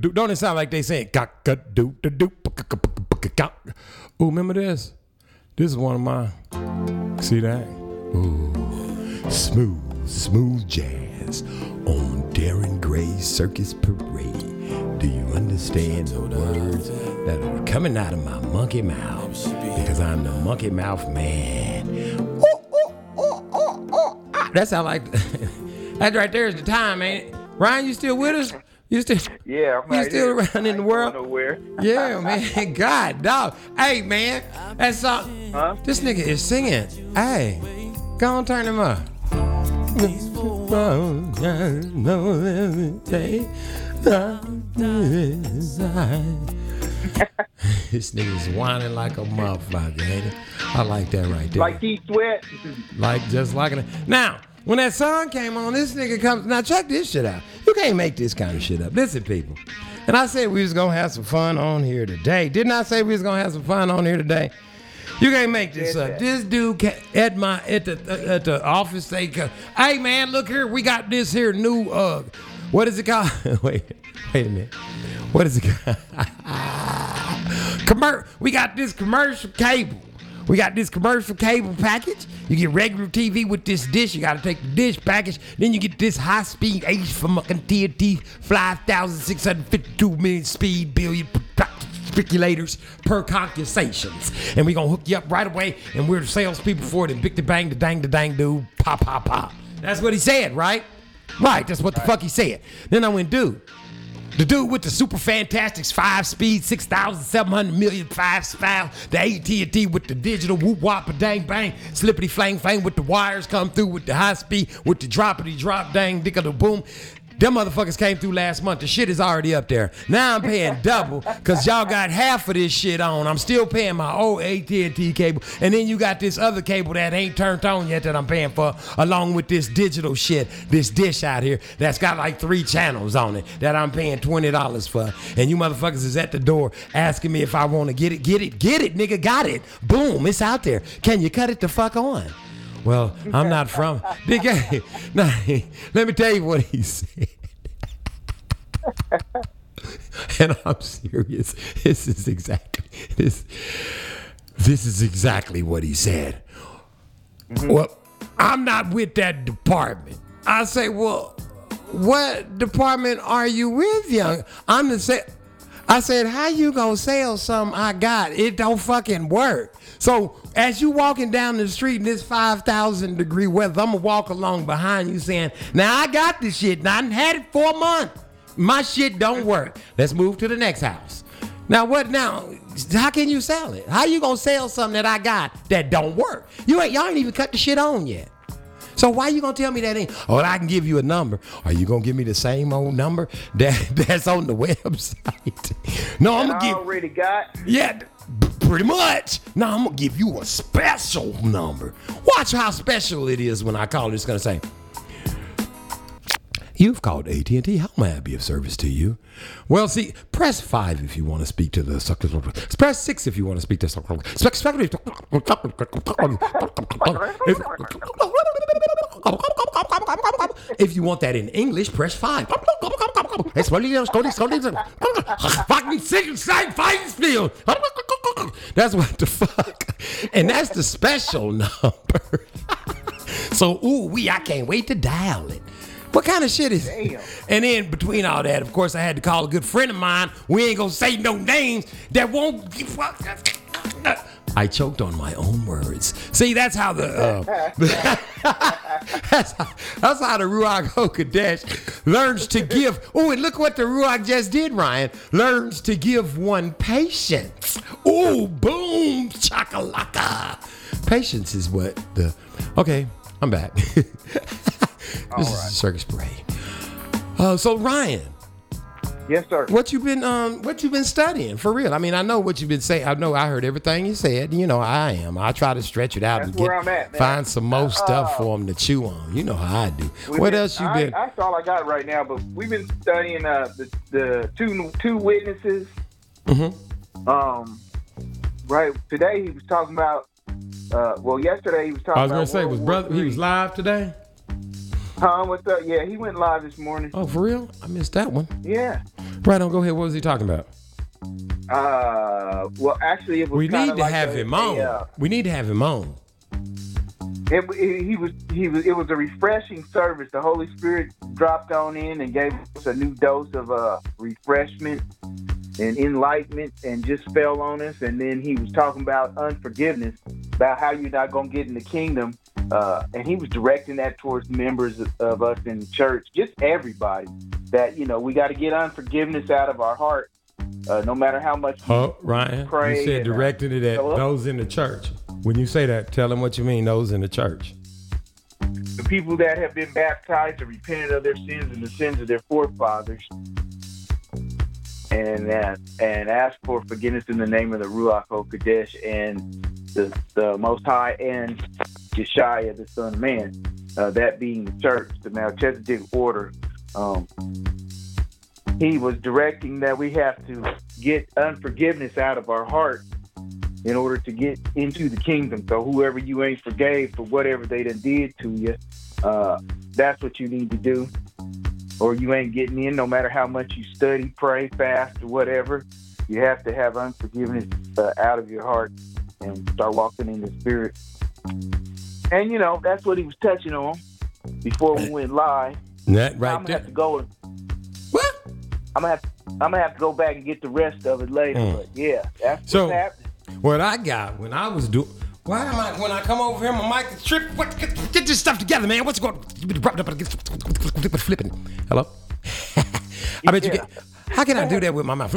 Doo. Don't it sound like they saying? Ooh, remember this? This is one of my. See that? Ooh, smooth, smooth jazz on Darren Gray's Circus Parade. Do you understand the words that are coming out of my monkey mouth? Because I'm the monkey mouth man. Ooh, ooh, ooh, ooh, ooh. Ah, That sound like that right there is the time, ain't it? Ryan, you still with us? You still? Yeah, I'm You still here. around in the world? Nowhere. Yeah, man. [LAUGHS] God, dog. Hey, man. That song. This nigga is singing. Hey, go on, turn him up. [LAUGHS] this nigga's whining like a motherfucker, ain't it? I like that right there. Like Keith Sweat. Like just like it. Now, when that song came on, this nigga comes. Now check this shit out. You can't make this kind of shit up. Listen, people. And I said we was gonna have some fun on here today. Didn't I say we was gonna have some fun on here today? You can't make this up. This dude ca- at my at the at the office they go, hey man, look here, we got this here new uh, what is it called? [LAUGHS] wait, wait a minute. What is it called? [LAUGHS] Commer- we got this commercial cable. We got this commercial cable package. You get regular TV with this dish. You got to take the dish package. Then you get this high speed H from TNT 5,652 million speed billion speculators per conversations. And we going to hook you up right away. And we're the salespeople for it. And big the bang, the dang, the dang, do. Pop, pop, pop. That's what he said, right? Right. That's what the fuck he said. Then I went, dude. The dude with the super fantastics five speed, 6,700 million five style. The AT&T with the digital whoop whop a dang bang. Slippity flang flang with the wires come through with the high speed, with the droppity drop dang dickle boom. Them motherfuckers came through last month. The shit is already up there. Now I'm paying [LAUGHS] double because y'all got half of this shit on. I'm still paying my old AT&T cable. And then you got this other cable that ain't turned on yet that I'm paying for along with this digital shit, this dish out here that's got like three channels on it that I'm paying $20 for. And you motherfuckers is at the door asking me if I want to get it. Get it. Get it, nigga. Got it. Boom. It's out there. Can you cut it the fuck on? Well, I'm not from Big [LAUGHS] A. Now, let me tell you what he said. [LAUGHS] and I'm serious. This is exactly this. This is exactly what he said. Mm-hmm. Well, I'm not with that department. I say, well, what department are you with, young? I'm the same. I said, how you gonna sell something I got? It don't fucking work. So as you walking down the street in this 5,000 degree weather, I'm gonna walk along behind you saying, now I got this shit. Now I had it for a month. My shit don't work. Let's move to the next house. Now what now? How can you sell it? How you gonna sell something that I got that don't work? You ain't y'all ain't even cut the shit on yet. So why you gonna tell me that ain't? Oh, I can give you a number. Are you gonna give me the same old number [LAUGHS] that that's on the website? [LAUGHS] No, I'm gonna I give. already got. Yeah, pretty much. Now I'm gonna give you a special number. Watch how special it is when I call. It's gonna say. You've called AT&T. How may I be of service to you? Well, see, press five if you want to speak to the press six if you want to speak to the suckers. if you want that in English, press five. Fucking six side fighting spiel. That's what the fuck, and that's the special [LAUGHS] number. so, ooh, we, I can't wait to dial it. What kind of shit is it? And then between all that, of course, I had to call a good friend of mine. We ain't gonna say no names that won't. give- I choked on my own words. See, that's how the uh, [LAUGHS] [LAUGHS] that's, how, that's how the Ruach HaKodesh learns to give. Oh, and look what the Ruach just did, Ryan. Learns to give one patience. Oh, boom, chakalaka. Patience is what the. Okay, I'm back. [LAUGHS] this is Circus Parade. Uh, so Ryan, Yes, sir. what you been um what you been studying for real? I mean, I know what you've been saying. I know I heard everything you said. You know, I am. I try to stretch it out That's and get at, find some more stuff Uh, for them to chew on. You know how I do. What been- else you I- been? That's all I got right now. But we've been studying uh, the the two two witnesses. Mm-hmm. Um, right today he was talking about. Uh, well, yesterday he was talking. I was gonna say World was brother. He was live today. Huh? What's up? Yeah, he went live this morning. Oh, for real? I missed that one. Yeah. Right on. Go ahead. What was he talking about? Uh, well, actually, it was. We need to like have a- him a, on. uh, We need to have him on. It, it- he was he was it was a refreshing service. The Holy Spirit dropped on in and gave us a new dose of uh, refreshment and enlightenment, and just fell on us. And then he was talking about unforgiveness, about how you're not gonna get in the kingdom. Uh, and he was directing that towards members of, of us in the church, just everybody. That you know we got to get unforgiveness out of our heart, uh, no matter how much. Huh, Ryan? Pray you said uh, directed it at Hello? those in the church. When you say that, tell them what you mean. Those in the church. the people that have been baptized and repented of their sins and the sins of their forefathers, and uh, and ask for forgiveness in the name of the Ruach HaKodesh and the, the Most High and Yeshua, the Son of Man. Uh, that being the church, the Melchizedek order. Um, he was directing that we have to get unforgiveness out of our heart in order to get into the kingdom. So whoever you ain't forgave for whatever they done did to you, uh, that's what you need to do. Or you ain't getting in no matter how much you study, pray, fast, or whatever. You have to have unforgiveness uh, out of your heart and start walking in the spirit. And you know, that's what he was touching on before we went live. That right I'm gonna there. have to go and I'm gonna have I'm gonna have to go back and get the rest of it later. Mm. But yeah, that's So- what's happening. What I got when I was doing. Why am I when I come over here? My mic is tripping. What? Get, get this stuff together, man. What's going? On? You've been dropped up and flipping. Hello. [LAUGHS] I bet you get. How can I do that with my mouth?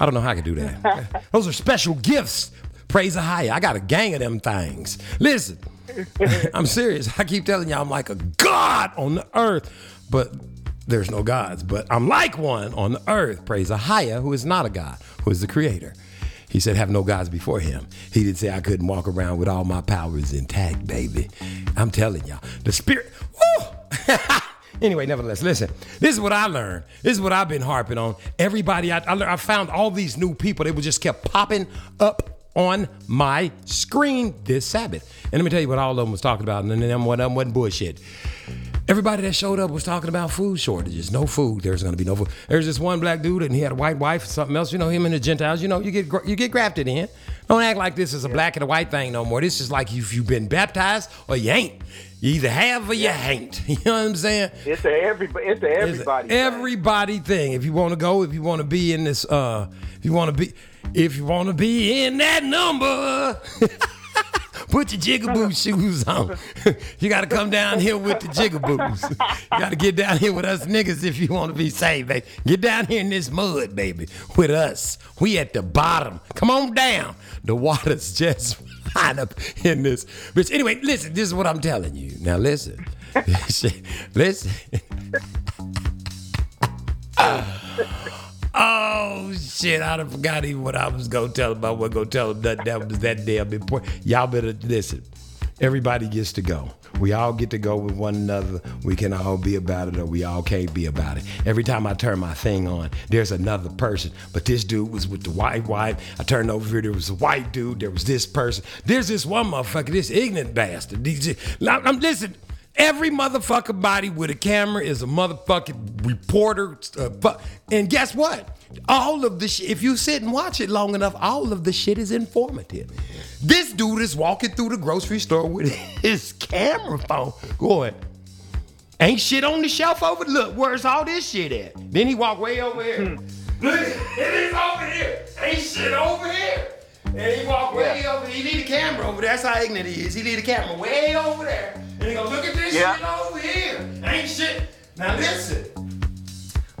I don't know how I can do that. [LAUGHS] Those are special gifts. Praise the higher. I got a gang of them things. Listen, [LAUGHS] I'm serious. I keep telling y'all I'm like a god on the earth, but there's no gods. But I'm like one on the earth. Praise the higher, who is not a god, who is the creator. He said, have no gods before him. He didn't say I couldn't walk around with all my powers intact, baby. I'm telling y'all, the spirit. Woo! [LAUGHS] anyway, nevertheless, listen. This is what I learned. This is what I've been harping on. Everybody, I, I, I found all these new people. They would just kept popping up on my screen this Sabbath. And let me tell you what all of them was talking about. And then one of them wasn't bullshit. Everybody that showed up was talking about food shortages. No food. There's going to be no food. There's this one black dude, and he had a white wife, or something else. You know, him and the Gentiles. You know, you get you get grafted in. Don't act like this is a black and a white thing no more. This is like if you've been baptized or you ain't. You either have or you ain't. [LAUGHS] You know what I'm saying? It's a everybody. It's a It's everybody. a everybody thing. If you want to go, if you want to be in this, uh, if you want to be, if you want to be in that number, [LAUGHS] put your jigaboo shoes on. [LAUGHS] you got to come down here with the jigaboos. you got to get down here with us niggas if you want to be saved, baby. Get down here in this mud, baby, with us. We at the bottom. Come on down. The water's [LAUGHS] just fine up in this. Bitch. Anyway, listen. This is what I'm telling you. Now listen. [LAUGHS] listen. [SIGHS] Oh shit! I done forgot even what I was gonna tell him. I wasn't gonna tell him that that was that damn important. Y'all better listen. Everybody gets to go. We all get to go with one another. We can all be about it, or we all can't be about it. Every time I turn my thing on, there's another person. But this dude was with the white wife. I turned over here. There was a white dude. There was this person. There's this one motherfucker. This ignorant bastard. I'm, I'm- listen. Every motherfucking body with a camera is a motherfucking reporter. Uh, fu- and guess what? All of the shit, if you sit and watch it long enough, all of the shit is informative. This dude is walking through the grocery store with [LAUGHS] his camera phone going, ain't shit on the shelf over. Look, where's all this shit at? Then he walk way over here. Look, it is over here. Ain't shit over here. And he walk way over. He need a camera over there. That's how ignorant he is. He need a camera way over there. And he go, look at this Yeah. shit over here. Ain't shit. Now listen.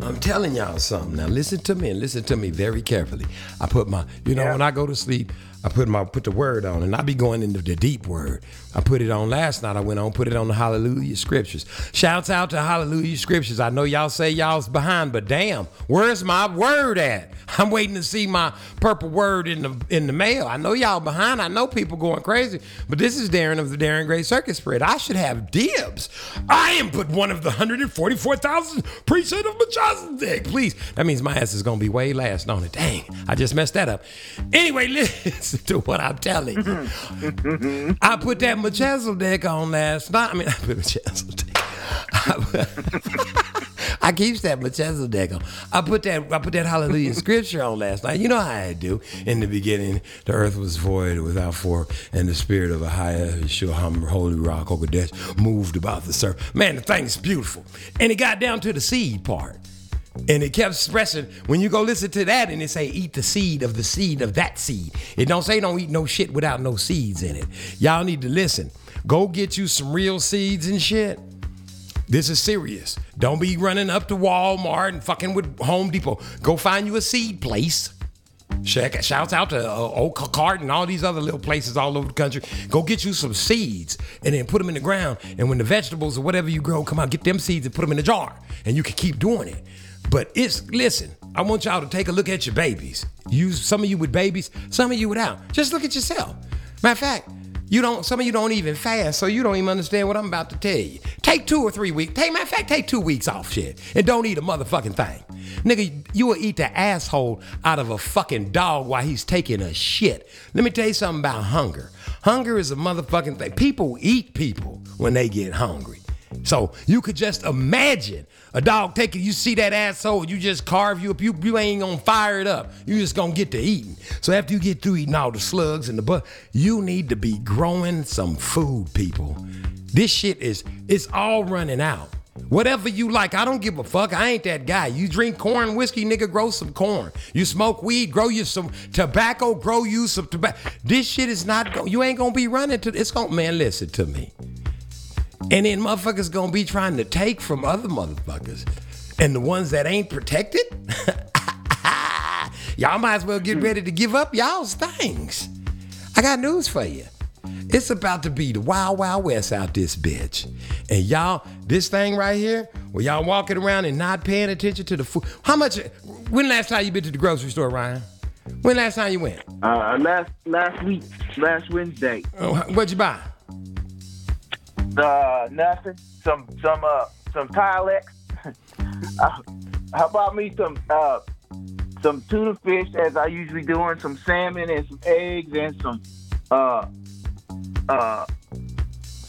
I'm telling y'all something. Now listen to me and listen to me very carefully. I put my, you know, when I go to sleep, I put my put the word on, and I be going into the deep word. I put it on last night. I went on, put it on the Hallelujah Scriptures. Shouts out to Hallelujah Scriptures. I know y'all say y'all's behind, but damn, where's my word at? [LAUGHS] I'm waiting to see my purple word in the in the mail. I know y'all behind. I know people going crazy, but this is Darren of the Darren Gray Circus Spread. I should have dibs. I am but one of the 144,000 precinct of Melchizedek. Please, that means my ass is gonna be way last on it. Dang, I just messed that up. Anyway, [LAUGHS] listen. Listen to what I'm telling you. I put that Melchizedek on last night. I mean, [LAUGHS] I put Melchizedek. I [LAUGHS] keep that Melchizedek on. I put that I put that Hallelujah scripture on last night. You know how I do. In the beginning, the earth was void without form, and the spirit of a higher Shuham Holy Ruach HaKodesh moved about the surface. Man, the thing's beautiful. And it got down to the seed part. And it kept expressing when you go listen to that and it say eat the seed of the seed of that seed. It don't say don't eat no shit without no seeds in it. Y'all need to listen. Go get you some real seeds and shit. This is serious. Don't be running up to Walmart and fucking with Home Depot. Go find you a seed place. Check, shouts out to uh, Oak Cart and all these other little places all over the country. Go get you some seeds and then put them in the ground. And when the vegetables or whatever you grow come out, get them seeds and put them in a jar. And you can keep doing it. But it's listen. I want y'all to take a look at your babies. You, some of you with babies, some of you without. Just look at yourself. Matter of fact, you don't. Some of you don't even fast, so you don't even understand what I'm about to tell you. Take two or three weeks. Take matter of fact, take two weeks off, shit, and don't eat a motherfucking thing, nigga. You will eat the asshole out of a fucking dog while he's taking a shit. Let me tell you something about hunger. Hunger is a motherfucking thing. People eat people when they get hungry. So you could just imagine a dog taking you see that asshole, you just carve you up. You you ain't gonna fire it up. You just gonna get to eating. So after you get through eating all the slugs and the butt, you need to be growing some food, people. This shit is it's all running out. Whatever you like, I don't give a fuck. I ain't that guy. You drink corn whiskey, nigga, grow some corn. You smoke weed, grow you some tobacco, grow you some tobacco. This shit is not go- you ain't gonna be running to it's gonna man, listen to me. And then motherfuckers gonna be trying to take from other motherfuckers. And the ones that ain't protected, [LAUGHS] y'all might as well get ready to give up y'all's things. I got news for you. It's about to be the wild, wild west out this bitch. And y'all, this thing right here, where y'all walking around and not paying attention to the food. How much, when last time you been to the grocery store, Ryan? When last time you went? Uh, last last week, last Wednesday. Oh, what'd you buy? Uh, nothing. Some some uh some Tilex. [LAUGHS] uh, how about me some uh some tuna fish as I usually do, and some salmon and some eggs and some uh uh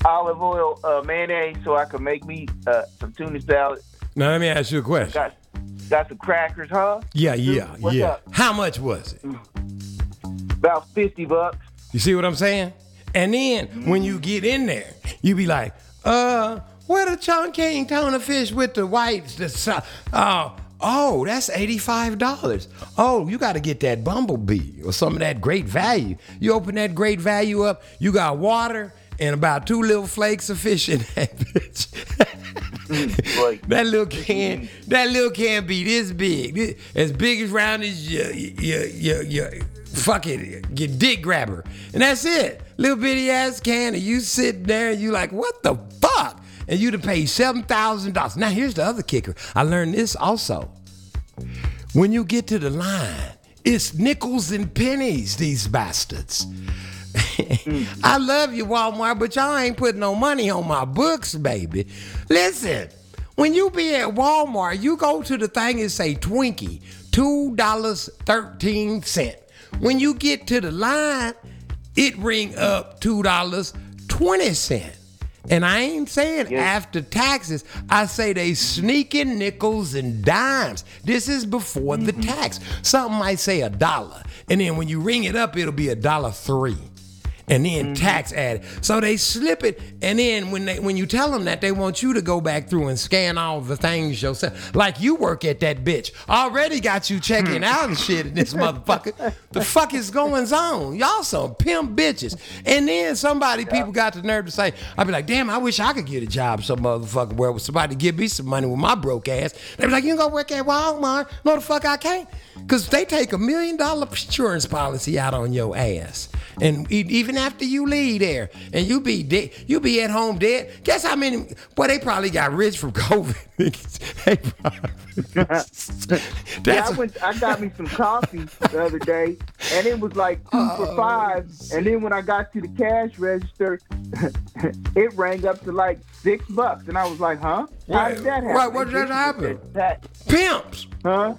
olive oil uh, mayonnaise so I can make me uh some tuna salad. Now let me ask you a question. Got got some crackers, huh? Yeah, yeah, What's yeah. up? How much was it? About fifty bucks. You see what I'm saying? And then when you get in there, you be like, uh, where the Chongqing tuna fish with the whites? The so- oh, oh, that's eighty-five dollars. Oh, you got to get that bumblebee or some of that great value. You open that great value up, you got water and about two little flakes of fish in that [LAUGHS] bitch. [LAUGHS] that little can, that little can be this big, as big as round as your your your, your fucking your dick grabber, and that's it. Little bitty ass can, and you sitting there and you like, what the fuck? And you to pay seven thousand dollars. Now here's the other kicker. I learned this also. When you get to the line, it's nickels and pennies. These bastards. [LAUGHS] I love you, Walmart, but y'all ain't putting no money on my books, baby. Listen, when you be at Walmart, you go to the thing and say Twinkie, two dollars thirteen cent. When you get to the line, it ring up two dollars twenty cent. And I ain't saying after taxes. I say they sneaking nickels and dimes. This is before the mm-hmm. tax. Something might say a dollar, and then when you ring it up, it'll be a dollar three and then mm-hmm. tax added. So they slip it, and then when they when you tell them that, they want you to go back through and scan all the things yourself. Like you work at that bitch. Already got you checking hmm. out and shit in this motherfucker. The fuck is going on? Y'all some pimp bitches. And then somebody, people got the nerve to say, I'd be like, damn, I wish I could get a job some motherfucker where somebody give me some money with my broke ass. They be like, you can go work at Walmart. No, the fuck I can't. Cause they take a million dollar insurance policy out on your ass. And e- even after you leave there and you be dead, you be at home dead. Guess how many? Boy, they probably got rich from [LAUGHS] COVID. Yeah, I went. I got me some coffee the other day, and it was like two Oh, for five. And then when I got to the cash register, [LAUGHS] it rang up to like six bucks, and I was like, "Huh? How did that happen?" What- what did that happen? That Pimps. Huh?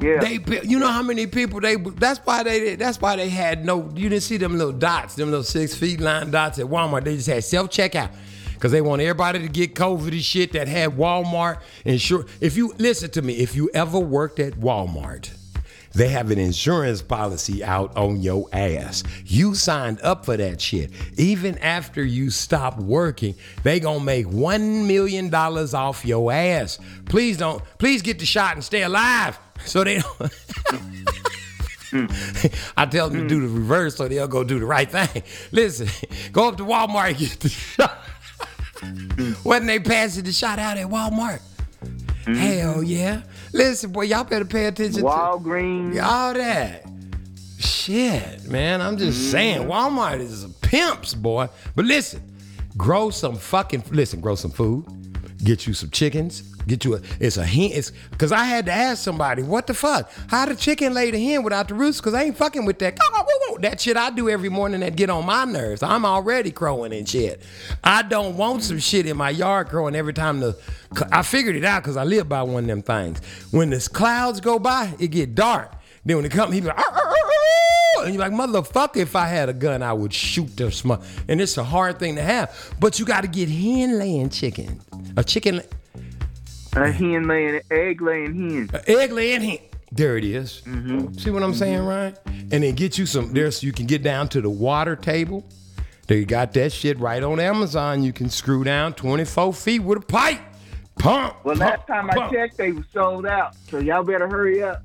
Yeah. They, you know how many people they? That's why they. That's why they had no. You didn't see them little dots, them little six feet line dots at Walmart. They just had self checkout because they want everybody to get COVID and shit that had Walmart insure. If you listen to me, if you ever worked at Walmart. They have an insurance policy out on your ass. You signed up for that shit. Even after you stop working, they gonna make one million dollars off your ass. Please don't. Please get the shot and stay alive. So they don't. [LAUGHS] I tell them to do the reverse so they'll go do the right thing. Listen, go up to Walmart and get the shot. [LAUGHS] Wasn't they passing the shot out at Walmart? Hell mm-hmm. yeah. Listen, boy, y'all better pay attention to. Walgreens. to all that. Shit, man. I'm just mm-hmm. saying, Walmart is a pimps, boy. But listen, grow some fucking listen, grow some food. Get you some chickens. Get you a it's a hen. It's cause I had to ask somebody, what the fuck? How the chicken lay the hen without the roost? Cause I ain't fucking with that. That shit I do every morning that get on my nerves. I'm already crowing and shit. I don't want some shit in my yard crowing every time the I figured it out because I live by one of them things. When the clouds go by, it get dark. Then when it come, he be like, and you're like, motherfucker, if I had a gun, I would shoot the smut. And it's a hard thing to have. But you got to get hen laying chicken. A chicken, A hen laying, egg laying hen. a egg laying hen. There it is. Mm-hmm. See what I'm saying, mm-hmm. Ryan? And then get you some, there's, you can get down to the water table. They got that shit right on Amazon. You can screw down 24 feet with a pipe. Pump. Well, pump, last time I checked, they were sold out. So y'all better hurry up.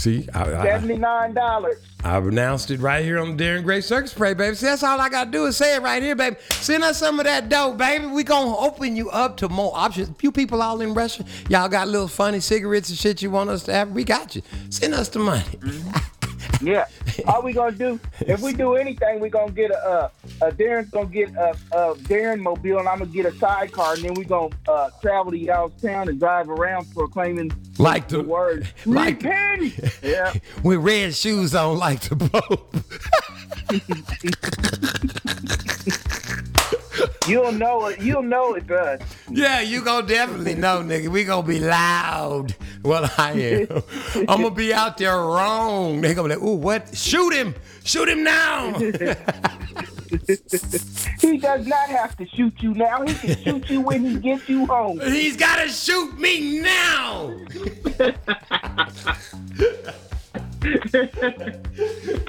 See, Seventy nine dollars. I've announced it right here on the Darren Gray Circus Parade, baby. See, that's all I got to do is say it right here, baby. Send us some of that dough, baby. We going to open you up to more options. A Few people all in Russia, y'all got little funny cigarettes and shit you want us to have. We got you. Send us the money. Mm-hmm. [LAUGHS] Yeah. All we gonna do, if we do anything, we gonna get a, uh, a Darren's gonna get a, a Darren mobile, and I'm gonna get a sidecar, and then we gonna uh, travel to y'all's town and drive around proclaiming Like the the- word. like- Repent. yeah. With red shoes on like the Pope. [LAUGHS] You'll know it. You'll know it does. Yeah, you gonna definitely know, nigga. We gonna be loud. Well, I am. I'm gonna be out there wrong. They gonna be like, ooh, what? Shoot him! Shoot him now! [LAUGHS] He does not have to shoot you now. He can shoot you when he gets you home. He's gotta shoot me now! [LAUGHS] [LAUGHS]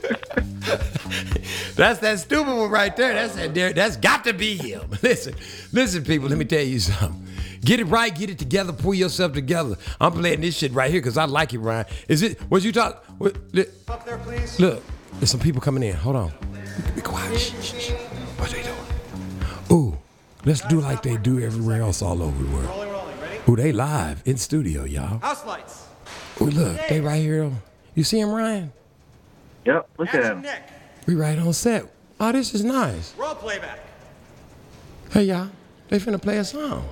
That's that stupid one right there. That's that there. That's got to be him. [LAUGHS] Listen, listen, people. Let me tell you something. Get it right. Get it together. Pull yourself together. I'm playing this shit right here because I like it, Ryan. Is it? What you talk? What, Up there, please. look, there's some people coming in. Hold on. Be quiet. Shh, shh, shh. What they doing? Ooh, let's do like they do everywhere else all over the world. Rolling, rolling. Ready? Ooh, they live in studio, y'all. House lights. Ooh, look, they right here. You see him, Ryan? Yep. Look at him. Nick. We right on set. Oh, this is nice. Roll playback. Hey, y'all. They finna play a song.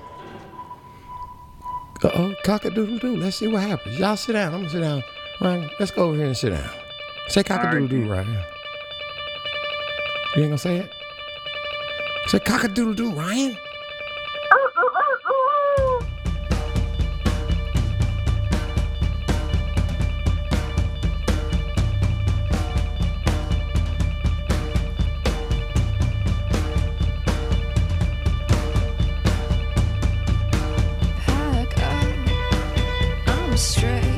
Uh-oh, cock-a-doodle-doo. Let's see what happens. Y'all sit down. I'm gonna sit down. Ryan, let's go over here and sit down. Say cock-a-doodle-doo, Ryan. You ain't gonna say it? Say cock-a-doodle-doo, Ryan. Up,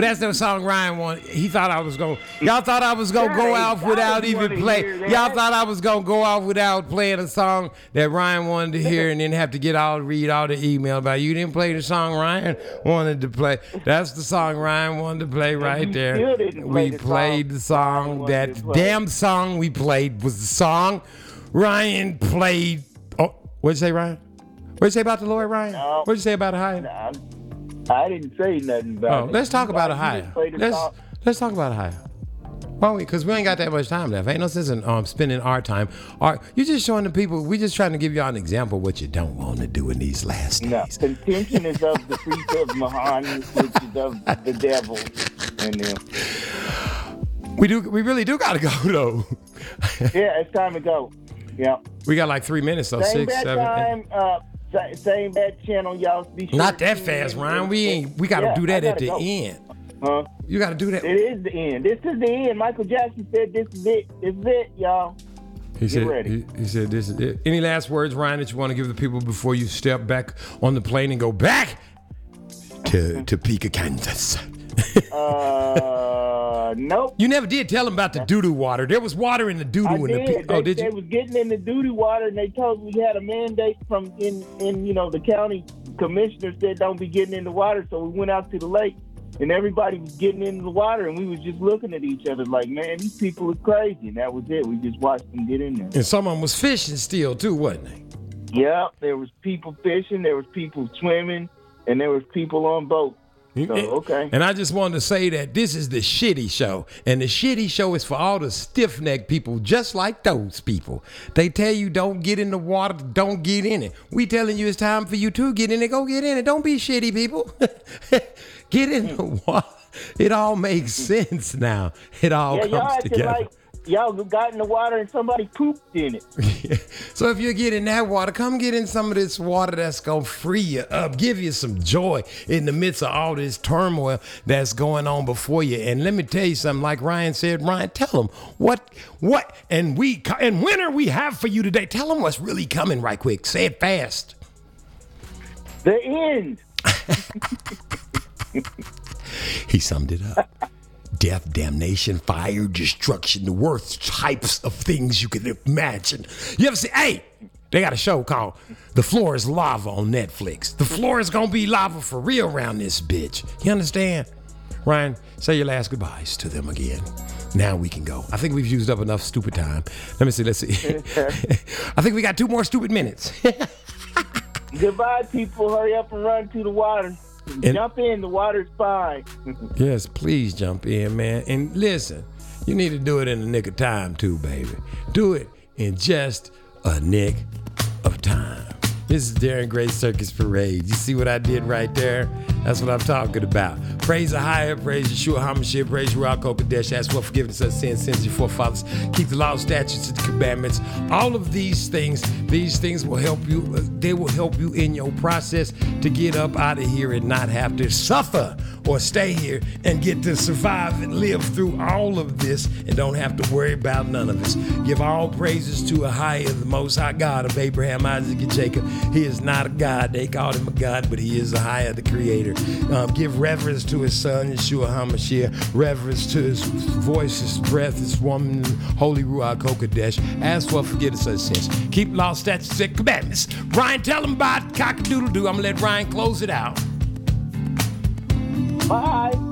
Well, that's the song Ryan wanted. He thought I was going. Y'all thought I was gonna go Right, off without even wanna play. Y'all thought I was gonna go off without playing a song that Ryan wanted to hear, and then have to get all read all the email about you didn't play the song Ryan wanted to play. That's the song Ryan wanted to play right there. still didn't play we played the song. That damn song we played was the song Ryan played. Oh, what'd you say, Ryan? What'd you say about the Lord, Ryan? What'd you say about? Nah, I didn't say nothing about Oh, it. let's talk You about Ohio. Let's let's talk about Ohio. Why we? Because we ain't got that much time left. Ain't no sense in um, spending our time. Our, you're just showing the people. We're just trying to give y'all an example of what you don't want to do in these last No, days. contention is of the [LAUGHS] priest of Mahan, which is of the devil. And them. We do. We really do gotta go though. yeah, it's time to go. Yeah. we got like three minutes. So same six, bad seven. time. Uh, same bad channel, y'all. Be sure Not that fast. Ryan. We ain't. We gotta Yeah, do that at gotta the go. end. Huh? You gotta do that. It is the end. This is the end. Michael Jackson said, "This is it. This is it, y'all." He Get said. ready. He, he said. This is it. Any last words, Ryan, that you want to give the people before you step back on the plane and go back to Topeka, Kansas? Uh, Uh, nope. You never did tell them about the doo doo water. There was water in the doo doo in the. did. Pe- oh, did they you? They was getting in the duty water, and they told us we had a mandate from in in you know the county commissioner said don't be getting in the water. So we went out to the lake, and everybody was getting in the water, and we was just looking at each other like, man, these people are crazy. And that was it. We just watched them get in there. And some of them was fishing still too, wasn't they? Yeah, there was people fishing, there was people swimming, and there was people on boats. So okay. And I just wanted to say that this is the shitty show. And the shitty show is for all the stiff necked people, just like those people. They tell you don't get in the water, don't get in it. We telling you it's time for you to get in it, go get in it. Don't be shitty, people. [LAUGHS] get in hmm. the water. It all makes sense now. It all yeah, comes together. like y'all got in the water and somebody pooped in it. [LAUGHS] So if you're getting that water, come get in some of this water that's gonna free you up, give you some joy in the midst of all this turmoil that's going on before you. And let me tell you something. Like Ryan said, Ryan, tell them what, what, and we and winter we have for you today. Tell them what's really coming, right quick. Say it fast. The end. [LAUGHS] He summed it up. [LAUGHS] Death, damnation, fire, destruction, the worst types of things you could imagine. You ever see, hey, they got a show called The Floor is Lava on Netflix. The floor is gonna be lava for real around this bitch. You understand? Ryan, say your last goodbyes to them again. Now we can go. I think we've used up enough stupid time. Let me see, let's see. [LAUGHS] [LAUGHS] I think we got two more stupid minutes. [LAUGHS] Goodbye, people. Hurry up and run to the water. And- Jump in. The water's fine. [LAUGHS] Yes, please jump in, man. And listen, you need to do it in the nick of time, too, baby. Do it in just a nick of time. This is Darren Gray Circus Parade. You see what I did right there? That's what I'm talking about. Praise the higher, praise Yeshua HaMashiach, praise Ruach Kodesh. Ask for forgiveness of sins, sins of your forefathers. Keep the law, statutes, and commandments. All of these things, these things will help you. uh, They will help you in your process to get up out of here and not have to suffer or stay here and get to survive and live through all of this and don't have to worry about none of this. Give all praises to a higher, the most high God of Abraham, Isaac, and Jacob. He is not a God. They called him a God, but he is the higher, the creator. Um, give reverence to his son, Yeshua HaMashiach. Reverence to his voice, his breath, his woman, Holy Ruach Kodesh. Ask for forgiveness of sins. Keep law, statutes, and commandments. Ryan, tell him about cock-a-doodle-doo. I'm going to let Ryan close it out. Bye.